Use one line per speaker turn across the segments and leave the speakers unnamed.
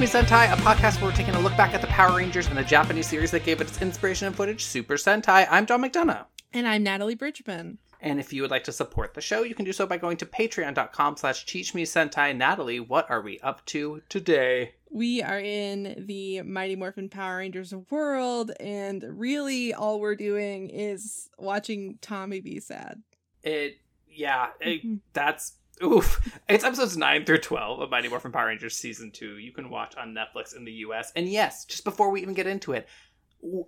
Me Sentai, a podcast where we're taking a look back at the Power Rangers and the Japanese series that gave it its inspiration and footage, Super Sentai. I'm John McDonough.
And I'm Natalie Bridgmon.
And if you would like to support the show, you can do so by going to patreon.com slash teach me sentai. Natalie, what are we up to today?
We are in the Mighty Morphin Power Rangers world, and really all we're doing is watching Tommy be sad.
It, yeah, it,
Mhm.
that's, oof. It's episodes 9 through 12 of Mighty Morphin Power Rangers Season 2. You can watch on Netflix in the US. And yes, just before we even get into it,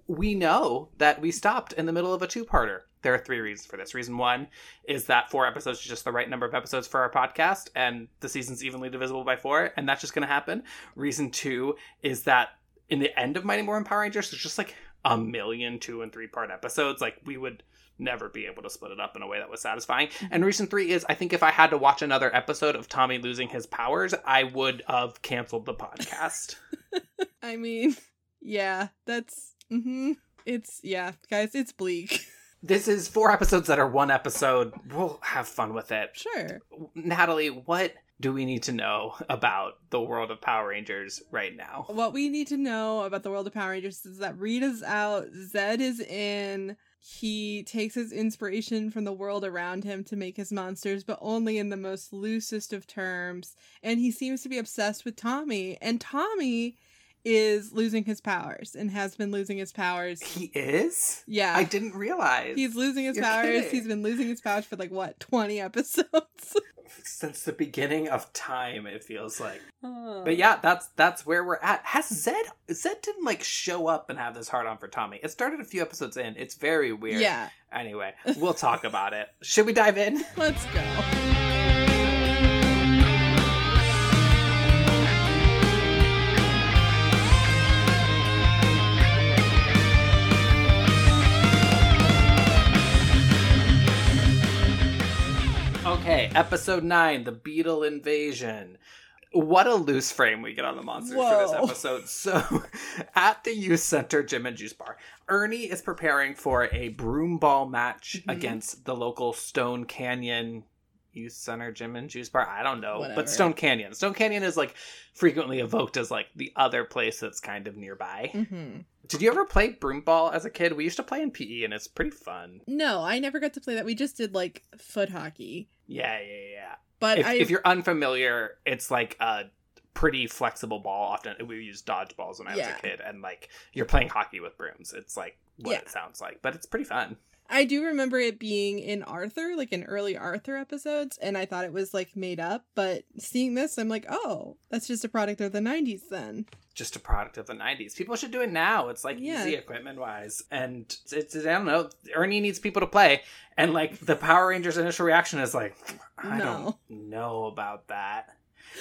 we know that we stopped in the middle of a two-parter. There are three reasons for this. Reason one is that four episodes is just the right number of episodes for our podcast, and the season's evenly divisible by four, and that's just going to happen. Reason two is that in the end of Mighty Morphin Power Rangers, there's just like a million two and three part episodes. Like we would never be able to split it up in a way that was satisfying. And reason three is I think if I had to watch another episode of Tommy losing his powers, I would have canceled the podcast.
I mean, yeah, that's. hmm It's, yeah, guys, it's bleak.
this is four episodes that are one episode. We'll have fun with it.
sure.
Natalie, what do we need to know about the world of Power Rangers right now?
What we need to know about the world of Power Rangers is that Rita's out, Zedd is in. He takes his inspiration from the world around him to make his monsters, but only in the most loosest of terms. And he seems to be obsessed with Tommy. And Tommy is losing his powers and has been losing his powers.
He is?
Yeah.
I didn't realize.
He's losing his
You're
powers.
kidding.
He's been losing his powers for like what, 20 episodes?
Since the beginning of time, it feels like.
Oh.
But yeah, that's that's where we're at. Has Zedd Zedd didn't like show up and have this hard on for Tommy. It started a few episodes in. It's very weird.
Yeah.
Anyway, we'll talk about it. Should we dive in?
Let's go.
Episode nine, the Beetle Invasion. What a loose frame we get on the monsters for this episode. So, at the youth center gym and juice bar, Ernie is preparing for a broom ball match
Mhm.
against the local Stone Canyon Youth Center Gym and Juice Bar. I don't know,
Whatever.
but Stone Canyon. Stone Canyon is like frequently evoked as like the other place that's kind of nearby.
hmm
Did you ever play broom ball as a kid? We used to play in PE, and it's pretty fun.
No, I never got to play that. We just did like foot hockey.
Yeah, yeah, yeah.
But
if, if you're unfamiliar, it's like a pretty flexible ball. Often we used dodgeballs when I was a kid, and like you're playing hockey with brooms. It's like what
Yeah.
it sounds like, but it's pretty fun.
I do remember it being in Arthur, like in early Arthur episodes, and I thought it was like made up. But seeing this, I'm like, oh, that's just a product of the '90s then.
Just a product of the '90s. People should do it now. It's like
Yeah.
easy equipment wise, and it's I don't know. Ernie needs people to play, and like the Power Rangers' initial reaction is like, I
No.
don't know about that,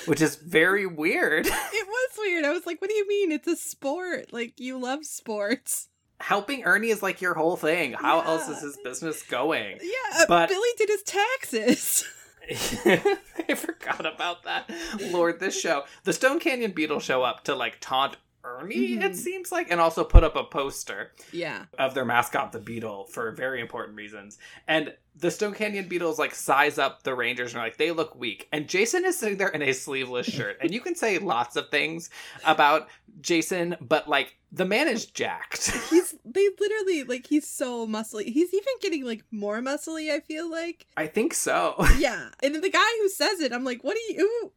which is very weird.
It was weird. I was like, what do you mean? It's a sport. Like you love sports.
Helping Ernie is like your whole thing. How
Yeah.
else is his business going?
Yeah, uh,
But-
Billy did his taxes.
I forgot about that. Lord, this show. The Stone Canyon Beetle show up to like taunt Ernie,
Mhm.
it seems like, and also put up a poster
yeah.
of their mascot, the Beetle, for very important reasons. And the Stone Canyon Beetles like size up the Rangers and are like, they look weak. And Jason is sitting there in a sleeveless shirt. And you can say lots of things about Jason, but like the man is jacked.
He's they literally like he's so muscly. He's even getting like more muscly, I feel like.
I think so.
Yeah. And then the guy who says it, I'm like, what are you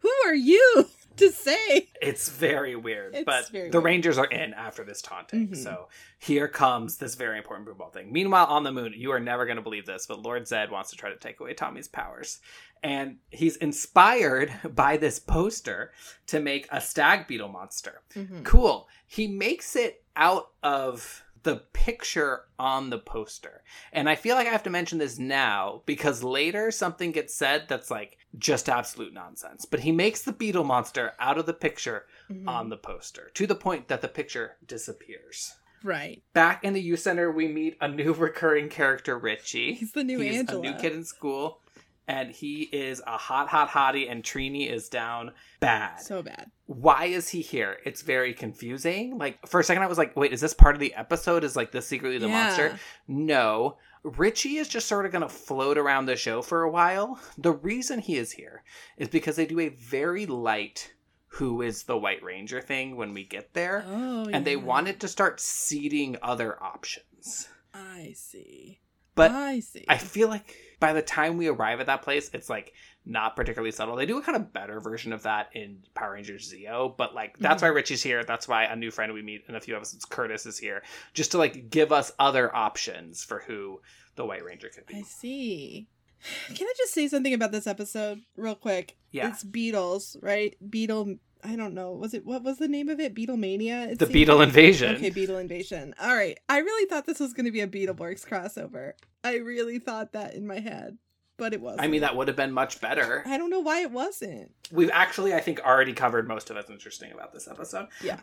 who are you to say?
It's very weird,
It's
but
very
the
weird.
Rangers are in after this taunting.
Mhm.
So here comes this very important blue ball thing. Meanwhile, on the moon, you are never going to believe this, but Lord Zedd wants to try to take away Tommy's powers. And he's inspired by this poster to make a stag beetle monster.
Mm-hmm.
Cool. He makes it out of the picture on the poster. And I feel like I have to mention this now because later something gets said that's like just absolute nonsense. But he makes the beetle monster out of the picture
Mm-hmm.
on the poster to the point that the picture disappears.
Right.
Back in the youth center, we meet a new recurring character, Richie.
He's the new
He's
Angela.
a new kid in school, and he is a hot, hot hottie, and Trini is down bad.
So bad.
Why is he here? It's very confusing. Like for a second, I was like, "Wait, is this part of the episode? Is like this secretly the
Yeah.
monster?" No, Richie is just sort of going to float around the show for a while. The reason he is here is because they do a very light who is the White Ranger thing when we get there.
Oh,
and they
yeah.
wanted to start seeding other options.
I see.
But
I see.
I feel like by the time we arrive at that place, it's like not particularly subtle. They do a kind of better version of that in Power Rangers Zeo, but like that's
Mhm.
why Richie's here. That's why a new friend we meet in a few episodes, Curtis, is here, just to like give us other options for who the White Ranger could be.
I see. Can I just say something about this episode real quick?
Yeah.
It's Beatles, right? Beetle. I don't know. Was it what was the name of it? Beatlemania. It
The Beetle
like-
Invasion.
Okay, Beetle Invasion. All right. I really thought this was going to be a Beetleborgs crossover. I really thought that in my head, but it wasn't.
I mean, that would have been much better.
I don't know why it wasn't.
We've actually, I think, already covered most of what's interesting about this episode.
Yeah.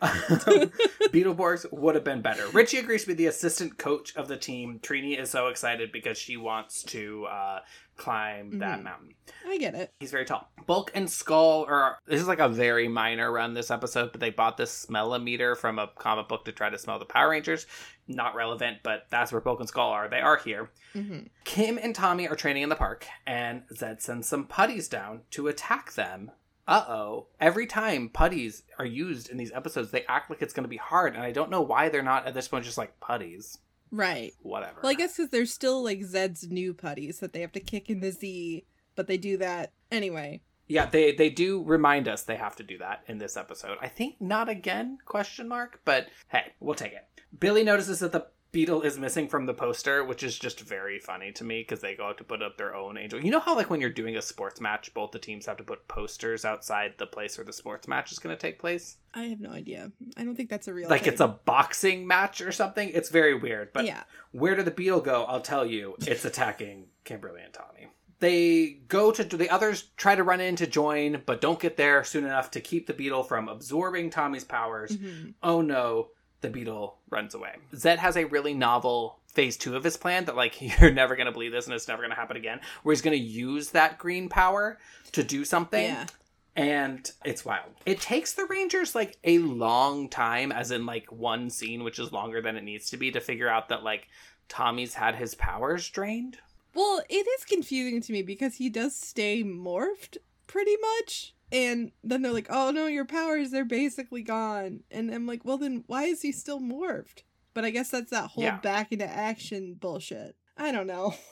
Beetleborgs would have been better. Richie agrees to be the assistant coach of the team. Trini is so excited because she wants to uh, climb that
Mhm.
mountain.
I get it.
He's very tall. Bulk and Skull are. This is like a very minor run this episode, but they bought this smellometer from a comic book to try to smell the Power Rangers. Not relevant, but that's where Bulk and Skull are. They are here.
hmm
Kim and Tommy are training in the park, and Zedd sends some putties down to attack them. Uh oh. Every time putties are used in these episodes, they act like it's going to be hard, and I don't know why they're not at this point just like putties.
Right.
Whatever.
Well, I guess because they're still like Zedd's new putties that they have to kick in the Z, but they do that anyway.
Yeah, they they do remind us they have to do that in this episode. I think not again? Question mark. But hey, we'll take it. Billy notices that the beetle is missing from the poster, which is just very funny to me because they go out to put up their own angel. You know how like when you're doing a sports match, both the teams have to put posters outside the place where the sports match is going to take place.
I have no idea. I don't think that's a real.
like
thing.
it's a boxing match or something. It's very weird. But
yeah.
where did the beetle go? I'll tell you. It's attacking Kimberly and Tommy. They go to the others try to run in to join, but don't get there soon enough to keep the beetle from absorbing Tommy's powers.
Mhm.
Oh no, the beetle runs away. Zedd has a really novel phase two of his plan that like you're never gonna believe this and it's never gonna happen again. Where he's gonna use that green power to do something
Yeah.
and it's wild. It takes the Rangers like a long time, as in like one scene, which is longer than it needs to be, to figure out that like Tommy's had his powers drained.
Well, it is confusing to me because he does stay morphed pretty much. And then they're like, oh no, your powers, they're basically gone. And I'm like, well, then why is he still morphed? But I guess that's that whole
Yeah.
back into action bullshit. I don't know.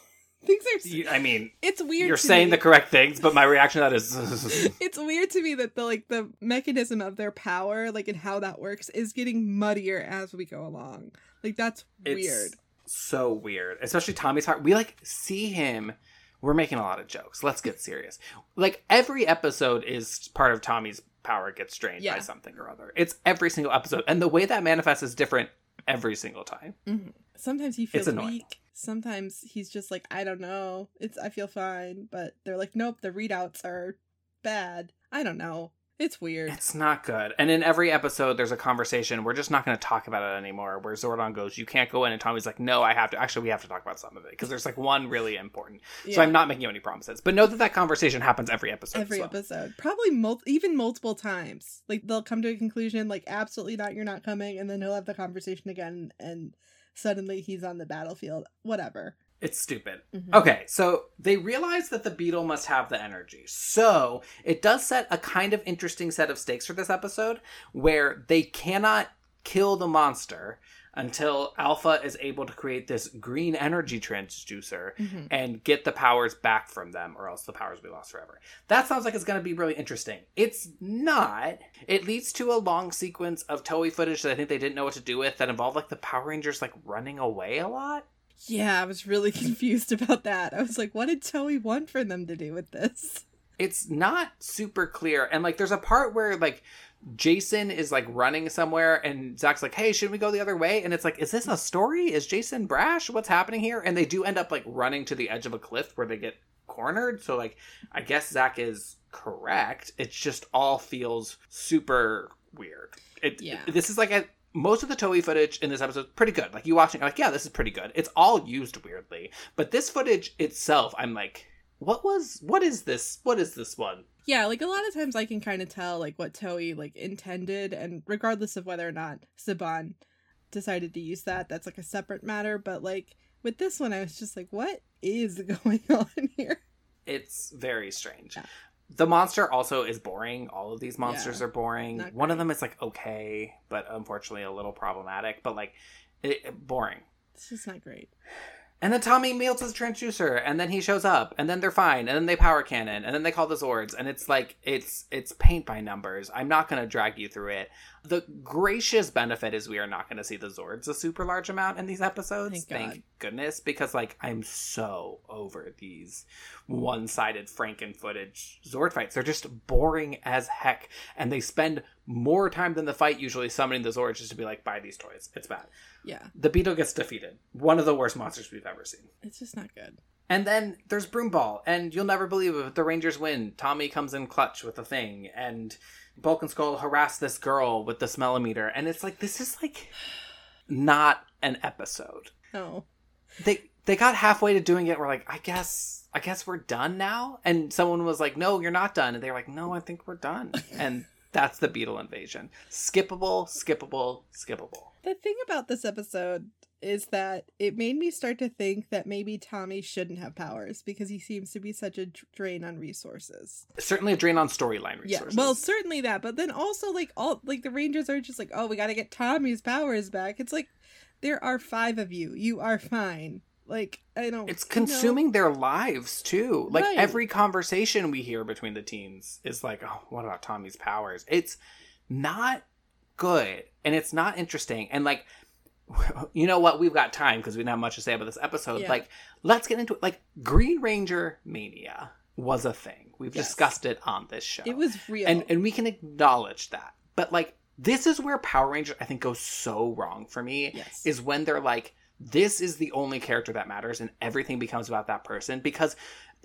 Things are.
You- I mean,
It's weird.
you're saying
me.
the correct things, but my reaction to that is
it's weird to me that the like the mechanism of their power, like and how that works, is getting muddier as we go along. Like that's
it's
weird.
So weird. Especially Tommy's heart. We like see him. We're making a lot of jokes. Let's get serious. Like every episode is part of Tommy's power gets drained
Yeah.
by something or other. It's every single episode, and the way that manifests is different every single time.
Mhm. Sometimes he feels weak. Sometimes he's just like, I don't know. It's I feel fine, but they're like, nope, the readouts are bad. I don't know. It's weird.
It's not good. And in every episode, there's a conversation. We're just not going to talk about it anymore. Where Zordon goes, "You can't go in," and Tommy's like, "No, I have to." Actually, we have to talk about some of it because there's like one really important. So I'm not making you any promises, but know that that conversation happens every episode.
every
well.
episode, probably mul- even multiple times. Like they'll come to a conclusion, like absolutely not, you're not coming, and then he'll have the conversation again, and suddenly he's on the battlefield. Whatever.
It's stupid.
Mhm.
Okay, so they realize that the beetle must have the energy. So it does set a kind of interesting set of stakes for this episode where they cannot kill the monster until Alpha is able to create this green energy transducer
Mhm.
and get the powers back from them, or else the powers will be lost forever. That sounds like it's going to be really interesting. It's not. It leads to a long sequence of Toei footage that I think they didn't know what to do with that involved like the Power Rangers like running away a lot.
Yeah, I was really confused about that. I was like, what did Toei want for them to do with this?
It's not super clear, and like there's a part where like Jason is like running somewhere, and Zack's like, "Hey, should we go the other way?" And it's like, "Is this a story? Is Jason brash? What's happening here?" And they do end up like running to the edge of a cliff where they get cornered. So like, I guess Zack is correct. It just all feels super weird. It,
Yeah.
This is like a most of the Toei footage in this episode is pretty good. Like you watching, you're like, yeah, this is pretty good. It's all used weirdly, but this footage itself, I'm like, what was, what is this? What is this one?
Yeah, like a lot of times I can kind of tell like what Toei like intended, and regardless of whether or not Saban decided to use that, that's like a separate matter. But like with this one, I was just like, what is going on here?
It's very strange.
Yeah.
The monster also is boring. All of these monsters
Yeah,
are boring. One of them is like okay, but unfortunately a little problematic. But like, it, it- boring.
It's just not great.
And then Tommy meals his transducer, and then he shows up, and then they're fine, and then they power cannon, and then they call the Zords, and it's like it's it's paint by numbers. I'm not gonna drag you through it. The gracious benefit is we are not gonna see the Zords a super large amount in these episodes.
Thank God.
goodness, because like I'm so over these one-sided Franken footage Zord fights. They're just boring as heck, and they spend more time than the fight usually summoning the Zords just to be like, buy these toys. It's bad.
Yeah,
The Beetle gets defeated. One of the worst monsters we've ever seen.
it's just not good.
And then there's Broomball, and you'll never believe it. The Rangers win. Tommy comes in clutch with a thing, and Bulk and Skull harass this girl with the smellometer, and it's like this is like not an episode.
No.
They they got halfway to doing it. We're like, I guess I guess we're done now. And someone was like, No, you're not done. And they're like, No, I think we're done. And that's the Beetle invasion. Skippable, skippable, skippable.
The thing about this episode is that it made me start to think that maybe Tommy shouldn't have powers because he seems to be such a drain on resources.
Certainly a drain on storyline resources.
Yeah, well, certainly that, but then also like all like the Rangers are just like, oh, we got to get Tommy's powers back. It's like there are five of you. You are fine. Like I don't.
it's
you know?
consuming their lives too like
Right.
every conversation we hear between the teams is like oh what about tommy's powers it's not good and it's not interesting and like you know what we've got time because we don't have much to say about this episode
Yeah.
like let's get into it like green ranger mania was a thing we've
Yes.
discussed it on this show
It was real.
and and we can acknowledge that but like this is where power rangers i think goes so wrong for me
yes.
is when they're like this is the only character that matters and everything becomes about that person because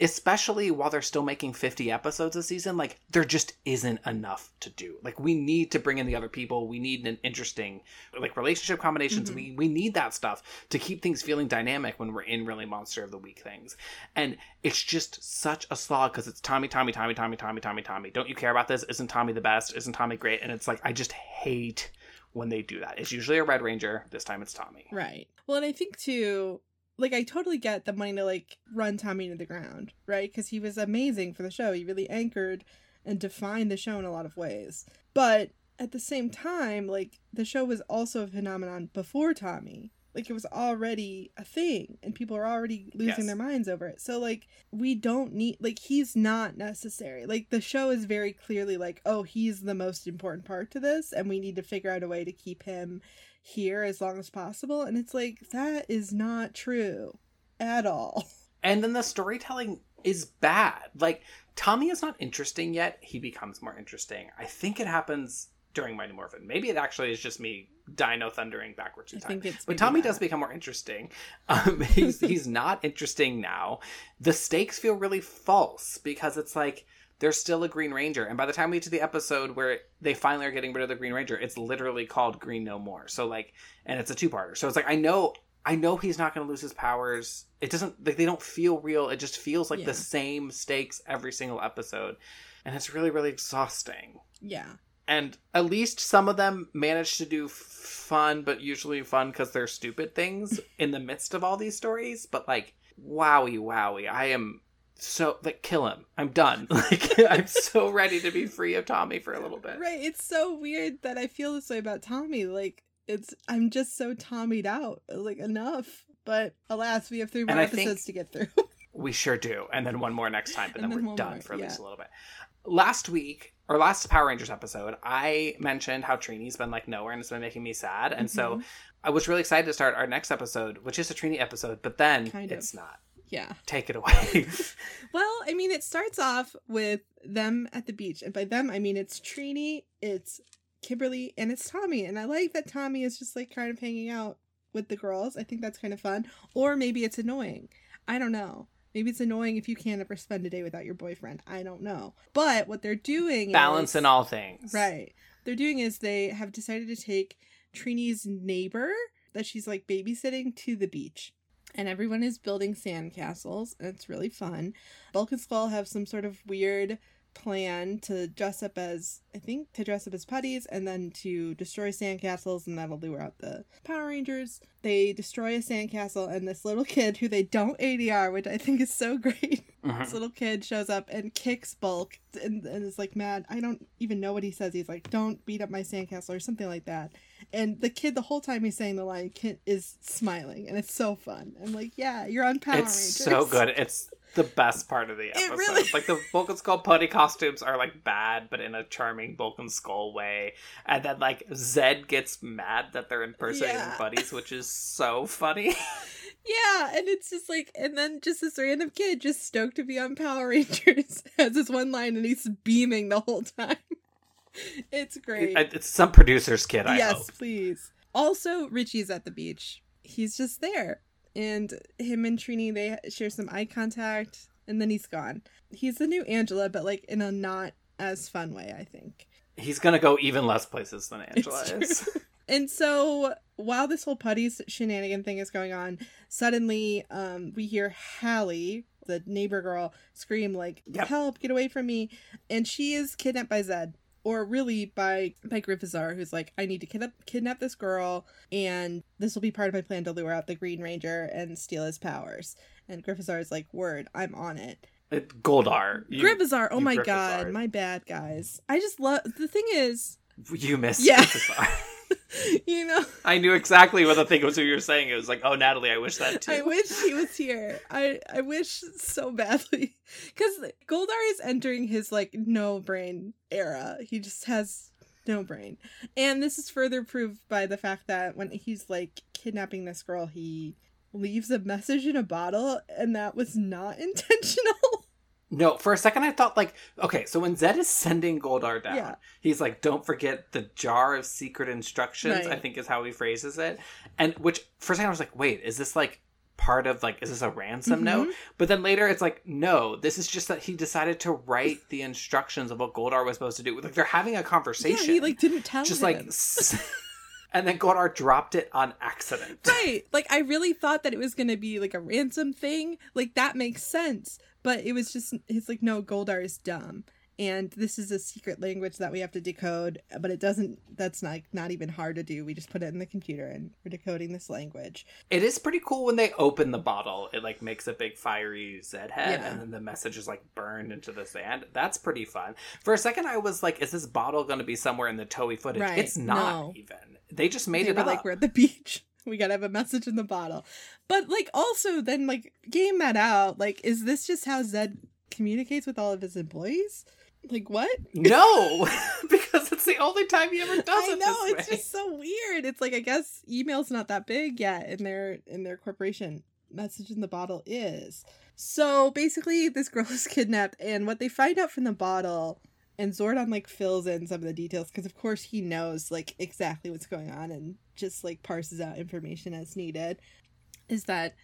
especially while they're still making 50 episodes a season like there just isn't enough to do. Like we need to bring in the other people. We need an interesting like relationship combinations.
Mhm.
we we need that stuff to keep things feeling dynamic when we're in really monster of the week things. And it's just such a slog because it's tommy tommy tommy tommy tommy tommy tommy. Don't you care about this? Isn't tommy the best? Isn't tommy great? And it's like i just hate when they do that. It's usually a red ranger. This time it's tommy.
Right. Well, and I think too, like I totally get the money to like run Tommy into the ground, right? Because he was amazing for the show. He really anchored and defined the show in a lot of ways. But at the same time, like the show was also a phenomenon before Tommy. Like it was already a thing, and people are already losing
Yes.
their minds over it. So like we don't need like he's not necessary. Like the show is very clearly like, oh, he's the most important part to this, and we need to figure out a way to keep him here as long as possible. And it's like, that is not true at all.
and then the storytelling is bad like tommy is not interesting yet he becomes more interesting i think it happens during mighty morphin maybe it actually is just me dino thundering backwards in
I
time
think it's
but Tommy
that.
does become more interesting. Um, he's he's not interesting now. The stakes feel really false because it's like there's still a Green Ranger, and by the time we get to the episode where they finally are getting rid of the Green Ranger, it's literally called Green No More. So like, and it's a two-parter. So it's like I know. I know he's not going to lose his powers. It doesn't like they don't feel real. It just feels like
Yeah.
the same stakes every single episode, and it's really really exhausting
Yeah.
and at least some of them manage to do fun but usually fun because they're stupid things in the midst of all these stories but like wowie wowie i am so like kill him i'm done like i'm so ready to be free of tommy for a little bit
Right. It's so weird that I feel this way about Tommy. Like, it's, I'm just so Tommied out. Like, enough. But alas, we have three more episodes to get through.
we sure do and then one more next time but
And
then,
then
we're done
more,
for at least
yeah.
a little bit last week or last power rangers episode i mentioned how trini's been like nowhere and it's been making me sad and so
Mhm.
i was really excited to start our next episode which is a trini episode but then
Kind of.
it's not
yeah.
take it away
Well, I mean, it starts off with them at the beach. And by them, I mean it's Trini, it's Kimberly, and it's Tommy. And I like that Tommy is just like kind of hanging out with the girls. I think that's kind of fun. Or maybe it's annoying. I don't know. Maybe it's annoying if you can't ever spend a day without your boyfriend. I don't know. But what they're doing
balance
is,
in all things.
Right. They're doing is they have decided to take Trini's neighbor that she's like babysitting to the beach. And everyone is building sand castles, and it's really fun. Bulk and Skull have some sort of weird plan to dress up as I think to dress up as putties and then to destroy sandcastles and that'll lure out the Power Rangers. They destroy a sandcastle and this little kid who they don't ADR, which I think is so great.
Mhm.
This little kid shows up and kicks Bulk and, and is like mad. I don't even know what he says. He's like, "Don't beat up my sandcastle" or something like that. And the kid, the whole time he's saying the line, is smiling, and it's so fun. I'm like, "Yeah, you're on Power Rangers.
It's
Rangers."
so good. It's the best part of the episode.
really-
Like the Bulk and Skull putty costumes are like bad, but in a charming Bulk and Skull way. And then like Zedd gets mad that they're impersonating
Yeah.
putties, which is so funny.
Yeah, and it's just like, and then just this random kid just stoked to be on Power Rangers has this one line, and he's beaming the whole time. It's great.
it's some producer's kid, I
yes,
hope.
please. Also, Richie's at the beach. He's just there, and him and Trini they share some eye contact, and then he's gone. He's the new Angela, but like in a not as fun way, I think.
He's gonna go even less places than Angela is.
And so while this whole putty shenanigan thing is going on, suddenly um, we hear Hallie, the neighbor girl, scream like,
Yep.
"Help! Get away from me!" And she is kidnapped by Zedd, or really by by Griffithar, who's like, "I need to kidnap kidnap this girl, and this will be part of my plan to lure out the Green Ranger and steal his powers." And Griffithar is like, "Word, I'm on it."
It, Goldar. You,
Griffithar, oh my
Griffithar.
god, my bad, guys. I just love the thing is,
you missed
Yeah. You know.
I knew exactly what the thing was. who you were saying. It was like, oh, Natalie, I wish that too.
I wish he was here. I I wish so badly because Goldar is entering his like no brain era. He just has no brain, and this is further proved by the fact that when he's like kidnapping this girl, he leaves a message in a bottle, and that was not intentional.
No, for a second I thought like, okay, so when Zedd is sending Goldar down,
Yeah.
he's like, "Don't forget the jar of secret instructions." I think is how he phrases it, and which for a second I was like, "Wait, is this like part of like is this a ransom
Mhm.
note?" But then later it's like, "No, this is just that he decided to write the instructions of what Goldar was supposed to do." Like they're having a conversation,
Yeah, he like didn't tell
just
him.
like, and then Goldar dropped it on accident.
Right. Like I really thought that it was gonna be like a ransom thing. Like that makes sense. But it was just it's like no, Goldar is dumb. And this is a secret language that we have to decode, but it doesn't that's not not even hard to do. We just put it in the computer and we're decoding this language.
It is pretty cool when they open the bottle. It like makes a big fiery Zedd head,
Yeah.
and then the message is like burned into the sand. That's pretty fun. For a second, I was like, "Is this bottle going to be somewhere in the Toei footage?"
Right.
It's not
No.
even. They just made
they
it
were
up.
like, We're at the beach. We gotta have a message in the bottle. But like also then like game that out, like, is this just how Zedd communicates with all of his employees? Like what?
no, because it's the only time he ever does
I
it
know
this
it's
way.
just so weird. It's like I guess email's not that big yet in their in their corporation. Message in the bottle is. So basically this girl is kidnapped and what they find out from the bottle and Zordon like fills in some of the details because of course he knows like exactly what's going on and just like parses out information as needed is that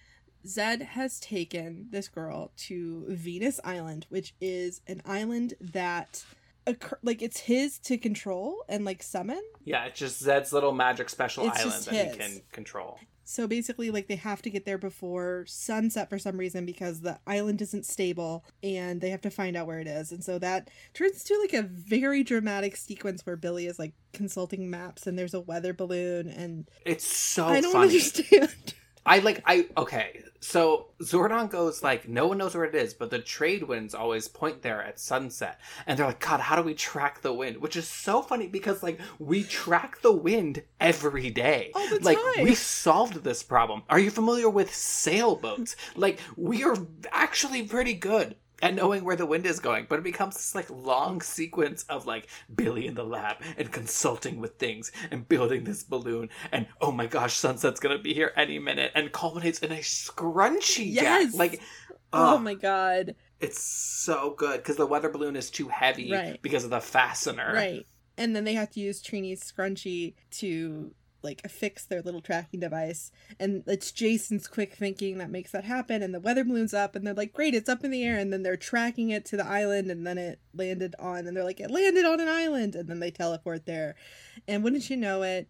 Zedd has taken this girl to Venus Island, which is an island that occur- like it's his to control and like summon.
Yeah, it's just Zedd's little magic special
It's
island that
his.
he can control.
So basically, like they have to get there before sunset for some reason because the island isn't stable and they have to find out where it is. And so that turns to like a very dramatic sequence where Billy is like consulting maps and there's a weather balloon and
It's so
I don't
funny.
understand.
I like I okay. So Zordon goes like, no one knows where it is, but the trade winds always point there at sunset. And they're like, God, how do we track the wind? Which is so funny because like we track the wind every day.
All the
like
time.
we solved this problem. Are you familiar with sailboats? like we are actually pretty good at knowing where the wind is going, but it becomes this like long sequence of like Billy in the lab and consulting with things and building this balloon and oh my gosh, sunset's gonna be here any minute and culminates in a scrunchy
Yes!
gag. Like
oh
oh,
my god.
it's so good because the weather balloon is too heavy
Right.
because of the fastener.
Right. And then they have to use Trini's scrunchie to like affix their little tracking device. And it's Jason's quick thinking that makes that happen. And the weather balloon's up and they're like, great, it's up in the air. And then they're tracking it to the island and then it landed on and they're like, it landed on an island. And then they teleport there. And wouldn't you know it?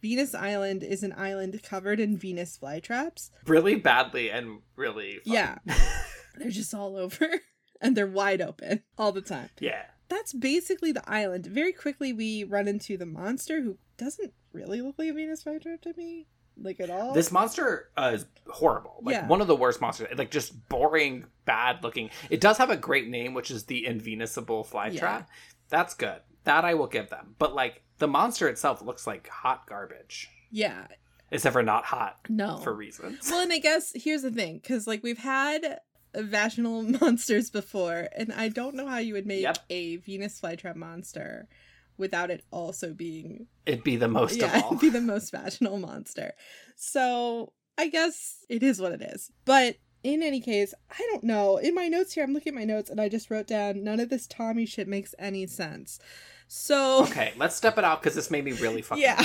Venus Island is an island covered in Venus flytraps.
Really badly and really fun.
Yeah. They're just all over. and they're wide open all the time.
Yeah.
That's basically the island. Very quickly, we run into the monster who doesn't really look like a Venus flytrap to me, like at all.
This monster uh, is horrible. Like
Yeah.
one of the worst monsters. Like just boring, bad looking. It does have a great name, which is the Invenusable Flytrap.
Yeah.
That's good. That I will give them. But like the monster itself looks like hot garbage.
yeah,
Except for not hot
no.
for reasons.
well, and I guess here's the thing, because like we've had vaginal monsters before, and I don't know how you would make
Yep.
a Venus flytrap monster without it also being
It'd be the most
yeah,
of all.
it'd be the most vaginal monster. So I guess it is what it is. But in any case, I don't know. In my notes here, I'm looking at my notes and I just wrote down none of this Tommy shit makes any sense. So
Okay, let's step it out because this made me really fucking.
yeah.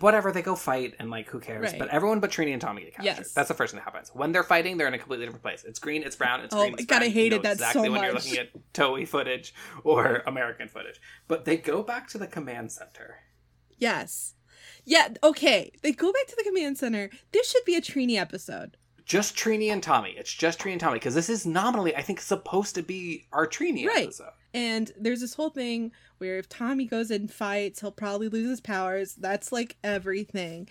Whatever, they go fight and like who cares?
Right.
But everyone but Trini and Tommy get captured.
Yes.
That's the first thing that happens. When they're fighting, they're in a completely different place. It's green, it's brown, it's
Oh
green.
my
It's
God, I
brown. You
hated
know
that
exactly
so
when you're looking at Toei footage or American footage. But they go back to the command center.
Yes. Yeah, okay. They go back to the command center. This should be a Trini episode.
Just Trini and Tommy. It's just Trini and Tommy because this is nominally, I think, supposed to be our Trini
Right.
episode.
And there's this whole thing where if Tommy goes and fights, he'll probably lose his powers. That's like everything.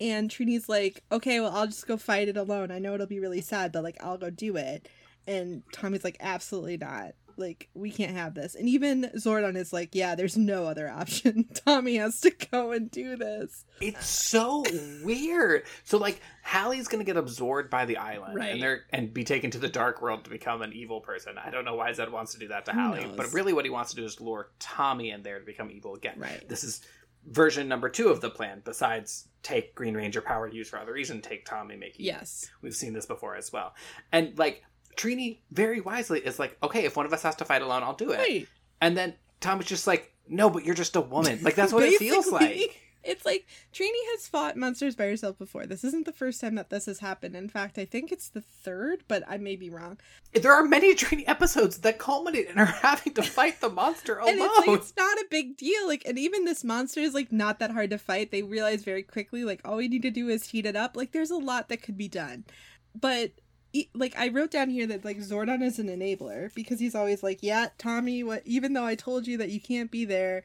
And Trini's like, okay, well, I'll just go fight it alone. I know it'll be really sad, but like, I'll go do it. And Tommy's like, absolutely not. Like, we can't have this. And even Zordon is like, yeah, there's no other option. Tommy has to go and do this.
It's so weird. So like Hallie's gonna get absorbed by the island
Right.
and they're and be taken to the dark world to become an evil person. I don't know why Zedd wants to do that to Hallie, but really what he wants to do is lure Tommy in there to become evil again.
Right.
This is version number two of the plan. Besides take Green Ranger power to use for other reason, take Tommy, make evil.
Yes.
We've seen this before as well. And like Trini very wisely is like, okay, if one of us has to fight alone, I'll do it.
Right.
And then Tom is just like, no, but you're just a woman. Like that's what it feels like.
It's like Trini has fought monsters by herself before. This isn't the first time that this has happened. In fact, I think it's the third, but I may be wrong.
There are many Trini episodes that culminate in her having to fight the monster alone.
And it's like it's not a big deal. Like, and even this monster is like not that hard to fight. They realize very quickly, like, all we need to do is heat it up. Like, there's a lot that could be done. But like, I wrote down here that like Zordon is an enabler because he's always like, yeah, Tommy, what? Even though I told you that you can't be there,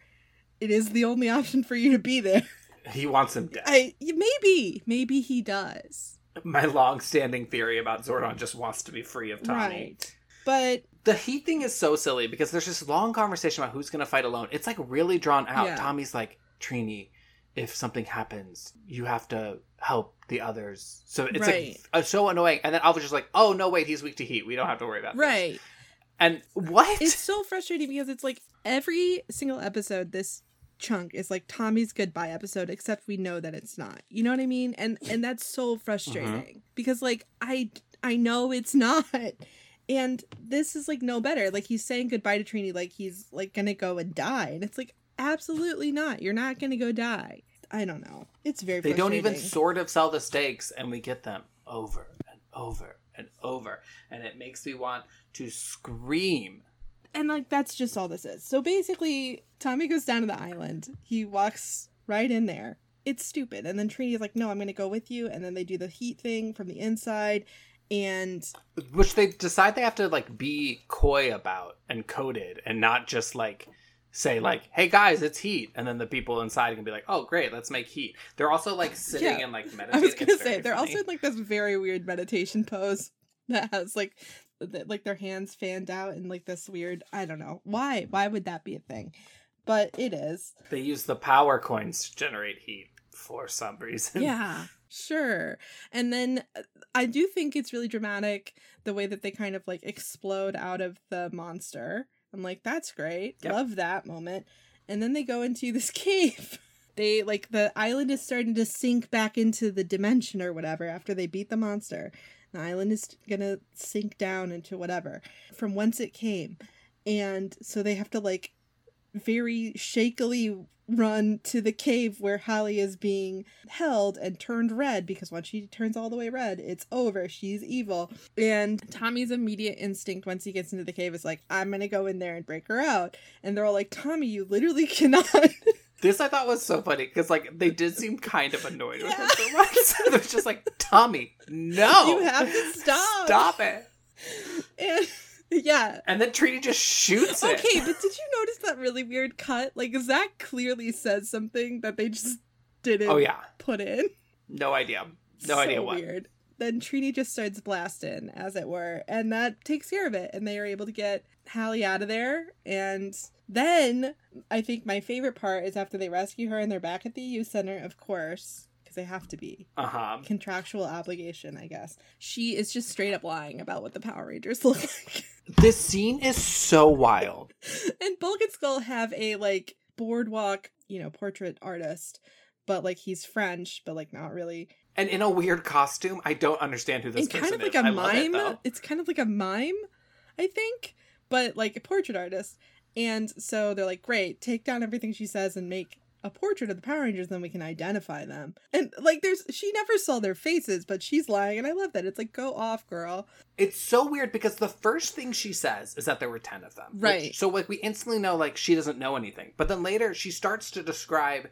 it is the only option for you to be there.
he wants him dead.
I maybe, maybe he does.
My long-standing theory about Zordon just wants to be free of Tommy.
Right. But
The heat thing is so silly because there's this long conversation about who's going to fight alone. It's like really drawn out.
Yeah.
Tommy's like, Trini, if something happens, you have to help the others. So it's
Right.
like uh, so annoying. And then Alpha's just like, oh no, wait, he's weak to heat. We don't have to worry about this."
right.
And what?
it's so frustrating because it's like every single episode this chunk is like Tommy's goodbye episode except we know that it's not. You know what I mean? And and that's so frustrating because like I I know it's not. And this is like no better. Like he's saying goodbye to Trini like he's like to go and die and it's like absolutely not. You're not to go die. I don't know. It's very
they don't even sort of sell the stakes, and we get them over and over and over and it makes me want to scream
and like that's just all this is. So basically, Tommy goes down to the island. He walks right in there. It's stupid. And then Trini's like, "No, I'm going to go with you." And then they do the heat thing from the inside, and
which they decide they have to like be coy about and coded and not just like say like hey guys it's heat. And then the people inside can be like oh great let's make heat. They're also like sitting
Yeah.
and like meditating
I was to
It's
say they're
funny.
also in like this very weird meditation pose that has like th- like their hands fanned out and like this weird I don't know why why would that be a thing, but it is.
they use the power coins to generate heat for some reason.
Yeah sure. And then uh, i do think it's really dramatic the way that they kind of like explode out of the monster i'm like that's great.
Yep.
love that moment. And then they go into this cave. They like the island is starting to sink back into the dimension or whatever after they beat the monster. The island is gonna sink down into whatever from whence it came. And so they have to like very shakily run to the cave where Hallie is being held and turned red because once she turns all the way red, it's over. She's evil. And Tommy's immediate instinct once he gets into the cave is like, I'm gonna go in there and break her out. And they're all like, Tommy, you literally cannot.
this i thought was so funny because like they did seem kind of annoyed with him
Yeah.
for once it was just like tommy no
You have to stop."
stop it
and Yeah.
And then Trini just shoots it.
Okay, but did you notice that really weird cut? Like Zack clearly says something that they just didn't
Oh yeah.
put in.
No idea. No
So
idea what.
Weird. Then Trini just starts blasting, as it were, and that takes care of it. And they are able to get Hallie out of there. And then I think my favorite part is after they rescue her and they're back at the youth center, of course, they have to be.
Uh-huh.
Contractual obligation, I guess. She is just straight up lying about what the Power Rangers look like.
This scene is so wild.
and Bulk and Skull have a like boardwalk, you know, portrait artist, but like he's French, but like not really.
And in a weird costume. I don't understand who this
and
person
kind of like
is.
a
I love it,
mime. it's kind of like a mime, I think, but like a portrait artist. And so they're like, great, take down everything she says and make a portrait of the Power Rangers, then we can identify them. And like, there's she never saw their faces, but she's lying, and I love that. It's like, go off, girl.
It's so weird because the first thing she says is that there were 10 of them. which-
Right.
so like we instantly know like she doesn't know anything. But then later she starts to describe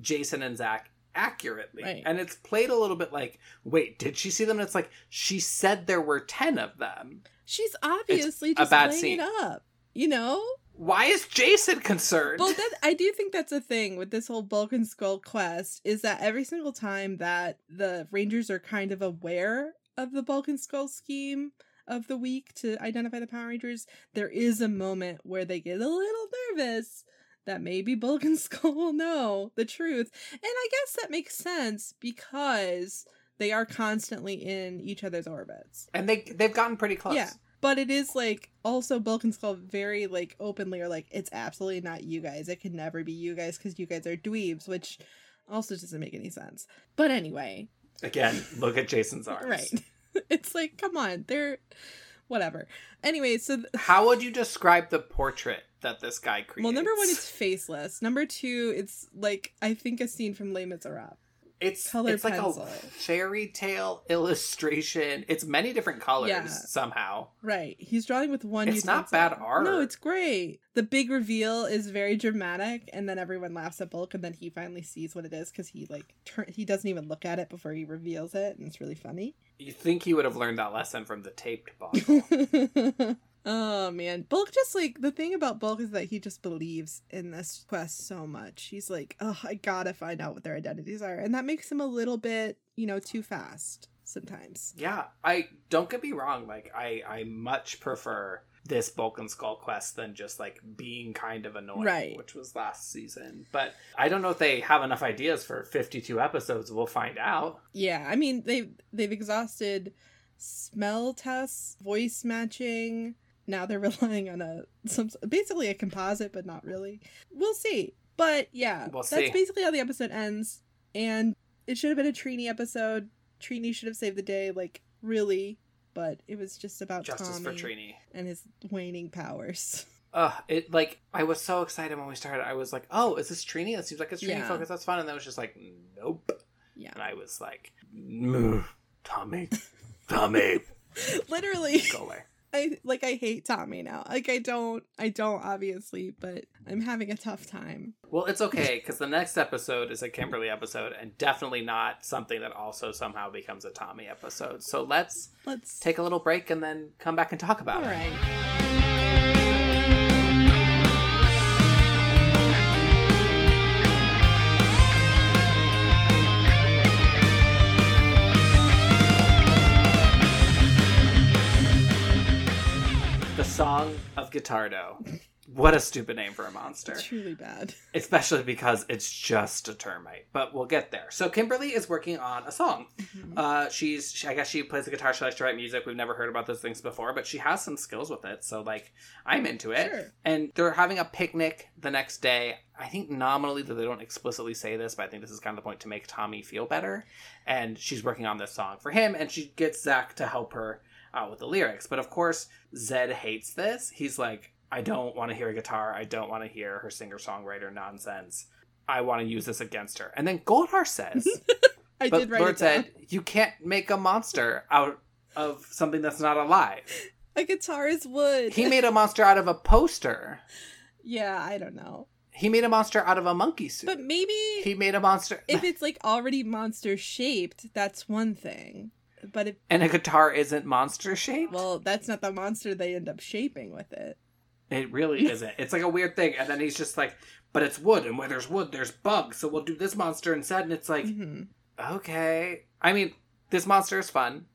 Jason and Zack accurately.
Right.
And it's played a little bit like, wait, did she see them? And it's like she said there were 10 of them.
She's obviously
a
just
bad
playing
scene.
it up, you know.
Why is Jason concerned?
Well, that I do think that's a thing with this whole Bulk and Skull quest is that every single time that the Rangers are kind of aware of the Bulk and Skull scheme of the week to identify the Power Rangers, there is a moment where they get a little nervous that maybe Bulk and Skull will know the truth. And I guess that makes sense because they are constantly in each other's orbits.
and they they've gotten pretty close.
Yeah. But it is like also Bulk and Skull very like openly are like it's absolutely not you guys. It can never be you guys because you guys are dweebs, which also doesn't make any sense. But anyway,
Again, look at Jason's arms.
right? it's like come on, they're whatever. Anyway, so th-
How would you describe the portrait that this guy creates?
well, number one, it's faceless. Number two, it's like I think a scene from Les Miserables.
It's
color
it's like a fairy tale illustration. It's many different colors
Yeah.
somehow.
Right. He's drawing with one.
It's not bad art.
No, it's great. The big reveal is very dramatic, and then everyone laughs at Bulk, and then he finally sees what it is because he like turn. He doesn't even look at it before he reveals it, and it's really funny.
You think he would have learned that lesson from the taped bottle?
oh man, Bulk just like the thing about Bulk is that he just believes in this quest so much. He's like, oh, I gotta find out what their identities are, and that makes him a little bit, you know, too fast sometimes.
yeah, I don't get me wrong. Like I, I much prefer this Bulk and Skull quest than just like being kind of annoying,
Right.
which was last season. But I don't know if they have enough ideas for fifty-two episodes. We'll find out.
Yeah, I mean they they've exhausted smell tests, voice matching. Now they're relying on a some basically a composite, but not really. We'll see. But yeah,
We'll
that's
see.
basically how the episode ends. And it should have been a Trini episode. Trini should have saved the day, like really. But it was just about
Justice
Tommy
for Trini.
and his waning powers.
Ugh, it like I was so excited when we started. I was like, "Oh, is this Trini? That seems like it's Trini
Yeah.
focus. That's fun." And then it was just like, "Nope."
Yeah,
And I was like, "Mm, "Tommy, Tommy,
literally.
go away."
I like I hate Tommy now. Like I don't I don't obviously, but I'm having a tough time.
Well, it's okay because the next episode is a Kimberly episode, and definitely not something that also somehow becomes a Tommy episode. So let's
Let's
take a little break and then come back and talk about
All
it.
right.
Guitardo. What a stupid name for a monster.
Truly bad.
especially because it's just a termite. But we'll get there. So Kimberly is working on a song. Uh, she's she, I guess she plays the guitar. She likes to write music. We've never heard about those things before, but she has some skills with it. So like I'm into it.
Sure.
And they're having a picnic the next day. I think nominally that they don't explicitly say this, but I think this is kind of the point to make Tommy feel better. And she's working on this song for him, and she gets Zach to help her with the lyrics. But of course, Zedd hates this. He's like, I don't want to hear a guitar. I don't want to hear her singer songwriter nonsense. I want to use this against her. And then Goldar says,
I
but
did write
Lord
it down.
said, you can't make a monster out of something that's not alive.
A guitar is wood.
He made a monster out of a poster.
yeah, I don't know.
He made a monster out of a monkey suit.
But maybe
he made a monster.
if it's like already monster shaped, that's one thing. But if
And a guitar isn't monster shaped?
well, that's not the monster they end up shaping with it.
It really isn't. It's like a weird thing. And then he's just like, but it's wood, and where there's wood, there's bugs, so we'll do this monster instead. And it's like,
hmm
okay. I mean, this monster is fun.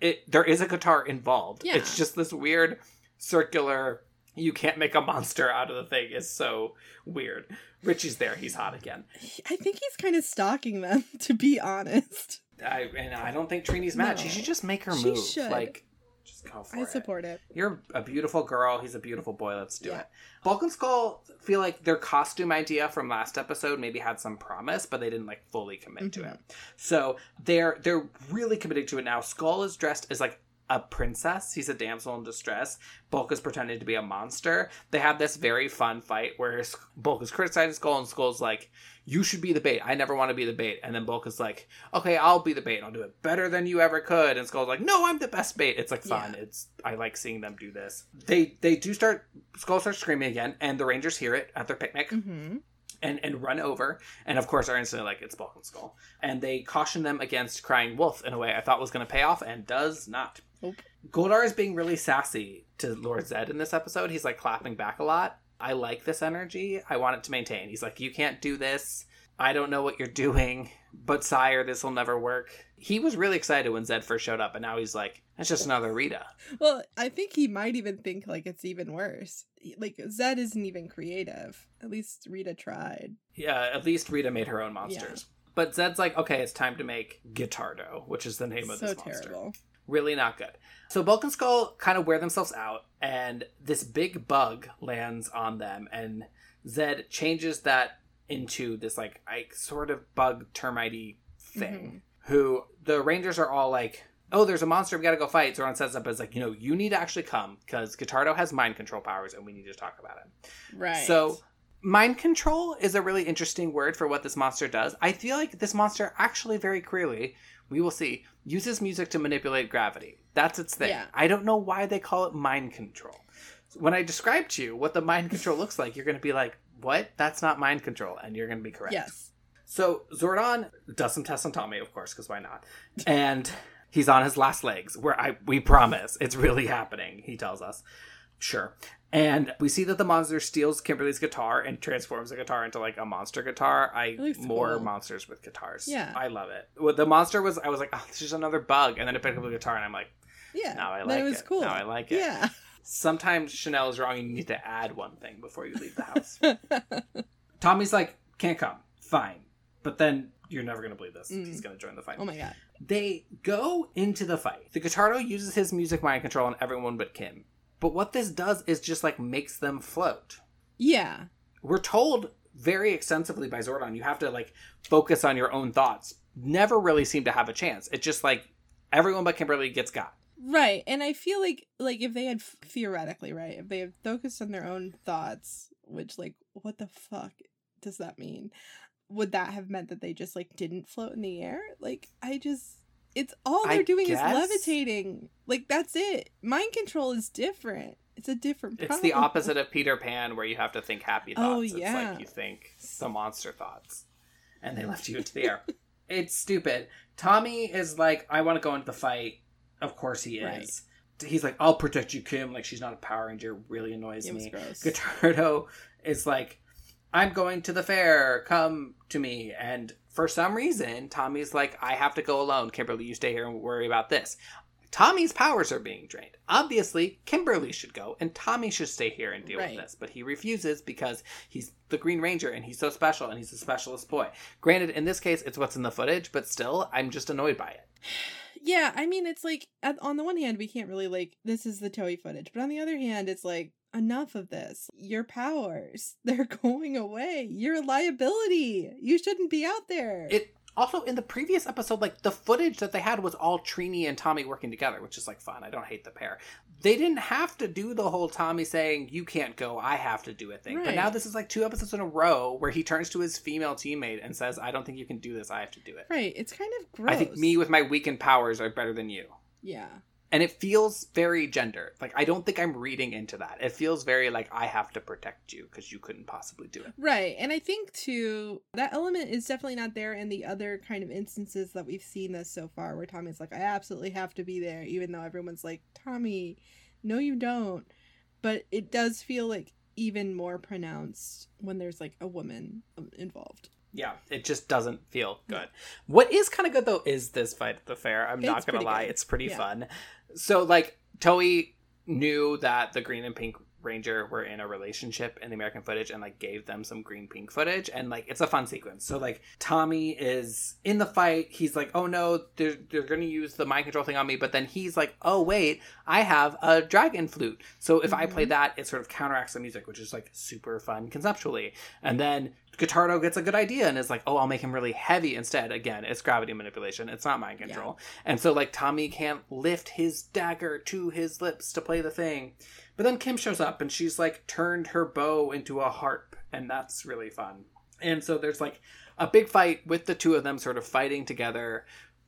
It there is a guitar involved.
Yeah.
It's just this weird circular you can't make a monster out of the thing is so weird. Richie's there, he's hot again.
I think he's kind of stalking them, to be honest.
I and I don't think Trini's mad.
No.
She should just make her
She
move.
should.
Like just go for
I
it.
support it.
You're a beautiful girl. He's a beautiful boy. Let's do
Yeah.
it. Bulk and Skull feel like their costume idea from last episode maybe had some promise, but they didn't like fully commit to
Mhm.
it. So they're they're really committing to it now. Skull is dressed as like a princess. He's a damsel in distress. Bulk is pretending to be a monster. They have this very fun fight where Bulk is criticizing Skull, and Skull's like, "You should be the bait. I never want to be the bait." And then Bulk is like, "Okay, I'll be the bait. I'll do it better than you ever could." And Skull's like, "No, I'm the best bait." It's like fun.
Yeah.
It's I like seeing them do this. They they do start. Skull starts screaming again, and the Rangers hear it at their picnic
hmm
and and run over and of course are instantly like it's Bulk and Skull and they caution them against crying wolf in a way I thought was going to pay off and does not.
Nope.
Goldar is being really sassy to Lord Zedd in this episode. He's like clapping back a lot. I like this energy. I want it to maintain. He's like, you can't do this. I don't know what you're doing, but sire, this will never work. He was really excited when Zedd first showed up, and now he's like, that's just another Rita.
Well, I think he might even think like it's even worse. Like Zedd isn't even creative. At least Rita tried.
Yeah, at least Rita made her own monsters. But Zedd's like, okay, it's time to make Guitardo, which is the name of
so
this monster.
terrible.
Really not good. So Bulk and Skull kind of wear themselves out, and this big bug lands on them, and Zed changes that into this like I sort of bug termitey thing. Mm-hmm. Who the Rangers are all like, "Oh, there's a monster. We got to go fight." Zordon sets up as like, you know, you need to actually come because Guitardo has mind control powers, and we need to talk about it.
Right.
So, mind control is a really interesting word for what this monster does. I feel like this monster actually very clearly, we will see, uses music to manipulate gravity. That's its thing.
Yeah.
I don't know why they call it mind control. When I describe to you what the mind control looks like, you're going to be like, "What? That's not mind control," and you're going to be correct.
yes.
So Zordon does some tests on Tommy, of course, because why not? And he's on his last legs. Where I we promise it's really happening. He tells us, sure. And we see that the monster steals Kimberly's guitar and transforms the guitar into like a monster guitar. I more
cool.
monsters with guitars.
Yeah.
I love it. Well, the monster was I was like, oh, this is another bug, and then it picked up the guitar and I'm like,
Yeah.
now I like
it was
it.
cool.
Now I like it.
Yeah.
sometimes Chanel is wrong. and You need to add one thing before you leave the house. Tommy's like, can't come. Fine. But then you're never going to believe this.
Mm.
He's going to join the fight.
oh my god.
They go into the fight. The Guitardo uses his music mind control on everyone but Kim. But what this does is just like makes them float.
Yeah.
We're told very extensively by Zordon, you have to like focus on your own thoughts. Never really seem to have a chance. It's just like everyone but Kimberly gets got.
Right. And I feel like like if they had theoretically, right, if they had focused on their own thoughts, which like what the fuck does that mean? Would that have meant that they just like didn't float in the air? Like I just it's all they're doing
guess.
is levitating. Like that's it. Mind control is different. It's a different
It's the opposite of Peter Pan, where you have to think happy oh, thoughts.
Oh,
It's
yeah.
like you think the monster thoughts, and they left you into the air. It's stupid. Tommy is like, I want to go into the fight. Of course he is. He's like, I'll protect you, Kim. Like she's not a Power Ranger. Really annoys me.
gross.
Guitardo is like, I'm going to the fair. Come to me. And for some reason, Tommy's like, I have to go alone. Kimberly, you stay here and worry about this. Tommy's powers are being drained. Obviously, Kimberly should go and Tommy should stay here and deal
Right.
with this. But he refuses because he's the Green Ranger and he's so special and he's a specialist boy. Granted, in this case, it's what's in the footage, but still, I'm just annoyed by it.
Yeah, I mean, it's like on the one hand, we can't really like this is the Toei footage, but on the other hand, it's like enough of this. Your powers, they're going away. You're a liability. You shouldn't be out there.
It also in the previous episode, like the footage that they had was all Trini and Tommy working together, which is like fun. I don't hate the pair. They didn't have to do the whole Tommy saying "You can't go, I have to do it" thing. But now this is like two episodes in a row where he turns to his female teammate and says, "I don't think you can do this. I have to do it."
right. It's kind of gross.
I think me with my weakened powers are better than you.
Yeah.
And it feels very gender Like I don't think I'm reading into that. It feels very like I have to protect you because you couldn't possibly do it.
Right. And I think too that element is definitely not there in the other kind of instances that we've seen this so far where Tommy's like, I absolutely have to be there, even though everyone's like, Tommy, no you don't. But it does feel like even more pronounced when there's like a woman um, involved.
Yeah, it just doesn't feel good. What is kind of good though is this fight at the fair. I'm not gonna lie,
good.
it's pretty
Yeah.
fun. So like Toei knew that the green and pink ranger were in a relationship in the American footage and like gave them some green pink footage and like it's a fun sequence. So like Tommy is in the fight, he's like, "Oh no, they're they're going to use the mind control thing on me." But then he's like, "Oh wait, I have a dragon flute. So if I play
Mhm.
that, it sort of counteracts the music, which is like super fun conceptually." And then Guitardo gets a good idea and is like, "Oh, I'll make him really heavy instead." Again, it's gravity manipulation. It's not mind control. And so like Tommy can't lift his dagger to his lips to play the thing. But then Kim shows up and she's like turned her bow into a harp and that's really fun. And so there's like a big fight with the two of them sort of fighting together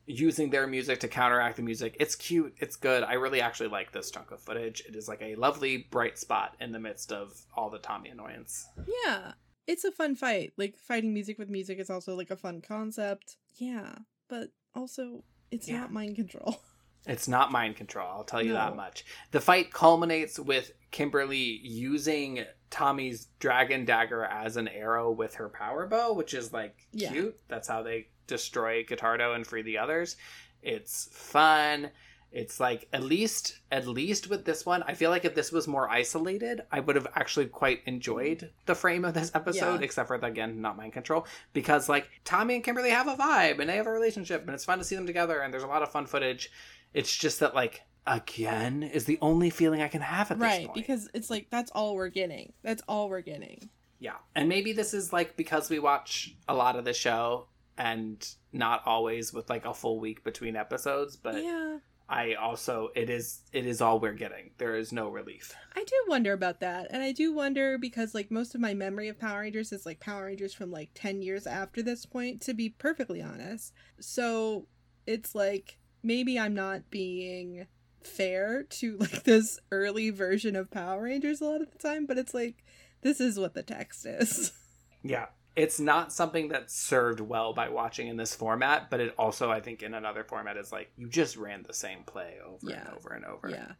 using their music to counteract the music. It's cute, it's good. I really actually like this chunk of footage. It is like a lovely bright spot in the midst of all the Tommy annoyance.
Yeah. It's a fun fight. Like fighting music with music is also like a fun concept. Yeah. But also it's
Yeah.
not mind control.
It's not mind control, I'll tell you that much. The fight culminates with Kimberly using Tommy's dragon dagger as an arrow with her power bow, which is like
Yeah.
cute. That's how they destroy Guitardo and free the others. It's fun. It's like at least at least with this one, I feel like if this was more isolated, I would have actually quite enjoyed the frame of this episode,
Yeah.
except for the, again, not mind control. Because like Tommy and Kimberly have a vibe and they have a relationship and it's fun to see them together and there's a lot of fun footage. It's just that like again is the only feeling I can have at this
right,
point.
because it's like that's all we're getting. That's all we're getting.
Yeah. And maybe this is like because we watch a lot of the show and not always with like a full week between episodes, but
yeah.
I also it is it is all we're getting. There is no relief.
I do wonder about that. And I do wonder because like most of my memory of Power Rangers is like Power Rangers from like 10 years after this point to be perfectly honest. So it's like maybe I'm not being fair to like this early version of Power Rangers a lot of the time, but it's like this is what the text is.
Yeah. It's not something that's served well by watching in this format, but it also I think in another format is like you just ran the same play over
Yeah.
and over and over.
yeah.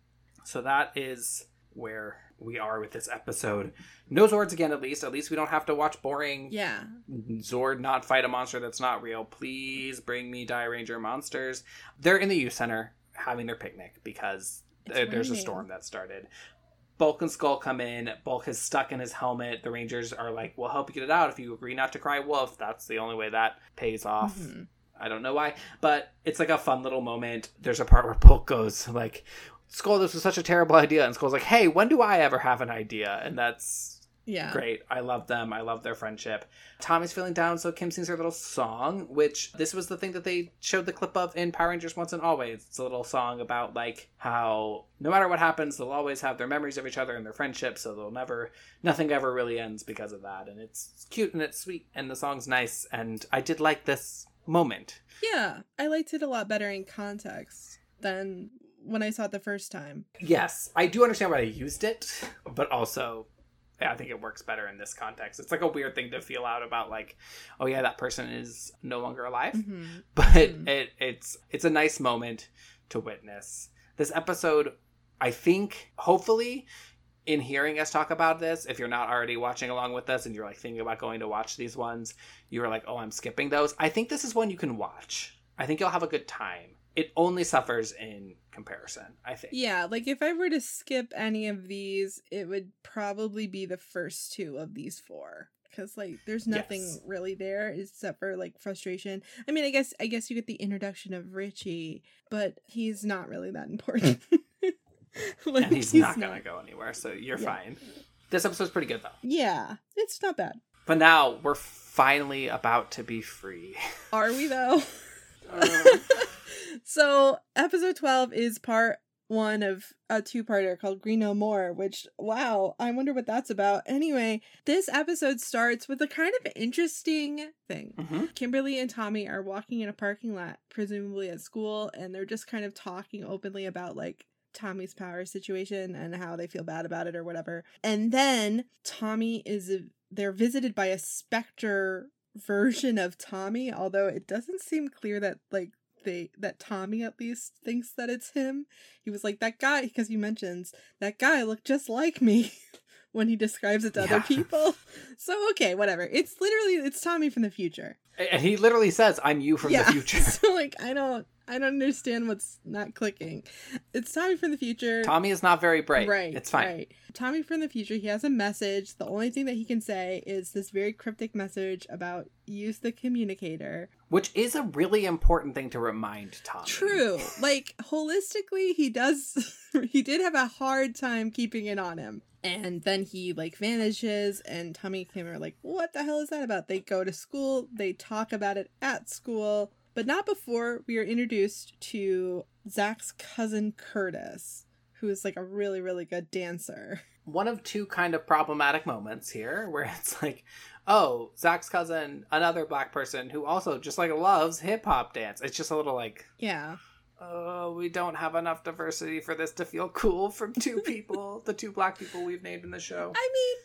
So that is where we are with this episode. No Zords again, at least. At least we don't have to watch boring
Yeah.
Zord not fight a monster that's not real. Please bring me Dairanger monsters. They're in the youth center having their picnic because
It's
there- there's a storm that started. Bulk and Skull come in. Bulk is stuck in his helmet. The Rangers are like, "We'll help you get it out if you agree not to cry wolf." That's the only way that pays off.
Mhm.
I don't know why, but it's like a fun little moment. There's a part where Bulk goes like, "Skull, this was such a terrible idea," and Skull's like, "Hey, when do I ever have an idea?" And that's
Yeah.
great. I love them. I love their friendship. Tommy's feeling down, so Kim sings her little song, which this was the thing that they showed the clip of in Power Rangers Once and Always. It's a little song about like how no matter what happens, they'll always have their memories of each other and their friendship, so they'll never nothing ever really ends because of that. And it's cute and it's sweet and the song's nice and I did like this moment.
Yeah. I liked it a lot better in context than when I saw it the first time.
Yes, I do understand why they used it, but also I think it works better in this context. It's like a weird thing to feel out about like, oh yeah, that person is no longer alive.
hmm
But
Mhm.
it it's it's a nice moment to witness. This episode, I think, hopefully in hearing us talk about this, if you're not already watching along with us and you're like thinking about going to watch these ones, you're like, oh, I'm skipping those. I think this is one you can watch. I think you'll have a good time. It only suffers in comparison, I think.
Yeah, like if I were to skip any of these, it would probably be the first two of these four. Cause like there's nothing
Yes.
really there except for like frustration. I mean, I guess I guess you get the introduction of Richie, but he's not really that important. like,
and he's, not gonna go anywhere, so you're
Yeah.
fine. This episode's pretty good though.
Yeah, it's not bad.
But now we're finally about to be free.
Are we though? So episode 12 is part one of a two-parter called Green No More, which wow, I wonder what that's about. Anyway, this episode starts with a kind of interesting thing.
hmm
Kimberly and Tommy are walking in a parking lot, presumably at school, and they're just kind of talking openly about like Tommy's power situation and how they feel bad about it or whatever. And then Tommy is they're visited by a specter version of Tommy, although it doesn't seem clear that like they that Tommy at least thinks that it's him. He was like that guy because he mentions that guy looked just like me when he describes it to other people. So okay, whatever. It's literally it's Tommy from the future.
And he literally says, "I'm you from the future."
so like I don't I don't understand what's not clicking. It's Tommy from the future.
Tommy is not very bright.
Right.
It's fine.
Right. Tommy from the future, he has a message. The only thing that he can say is this very cryptic message about use the communicator.
Which is a really important thing to remind Tommy.
True. Like holistically, he does he did have a hard time keeping it on him. And then he like vanishes and Tommy and Kim are like, what the hell is that about? They go to school, they talk about it at school, but not before we are introduced to Zack's cousin Curtis, who is like a really, really good dancer.
One of two kind of problematic moments here where it's like, oh, Zack's cousin, another black person who also just like loves hip hop dance. It's just a little like,
Yeah.
oh, we don't have enough diversity for this to feel cool from two people, the two black people we've named in the show.
I mean,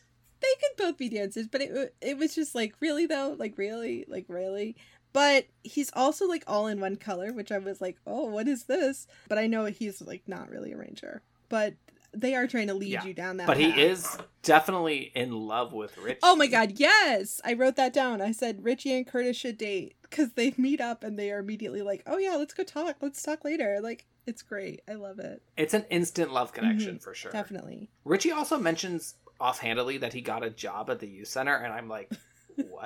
they could both be dancers, but it it was just like really though, like really, like really. But he's also like all in one color, which I was like, oh, what is this? But I know he's like not really a ranger. But they are trying to lead
Yeah,
you down that.
But he is definitely in love with Richie.
Oh my god, yes! I wrote that down. I said Richie and Curtis should date because they meet up and they are immediately like, oh yeah, let's go talk. Let's talk later. Like, it's great. I love it.
It's an instant love connection for sure.
Mm-hmm. Definitely.
Richie also mentions offhandedly that he got a job at the youth center, and I'm like,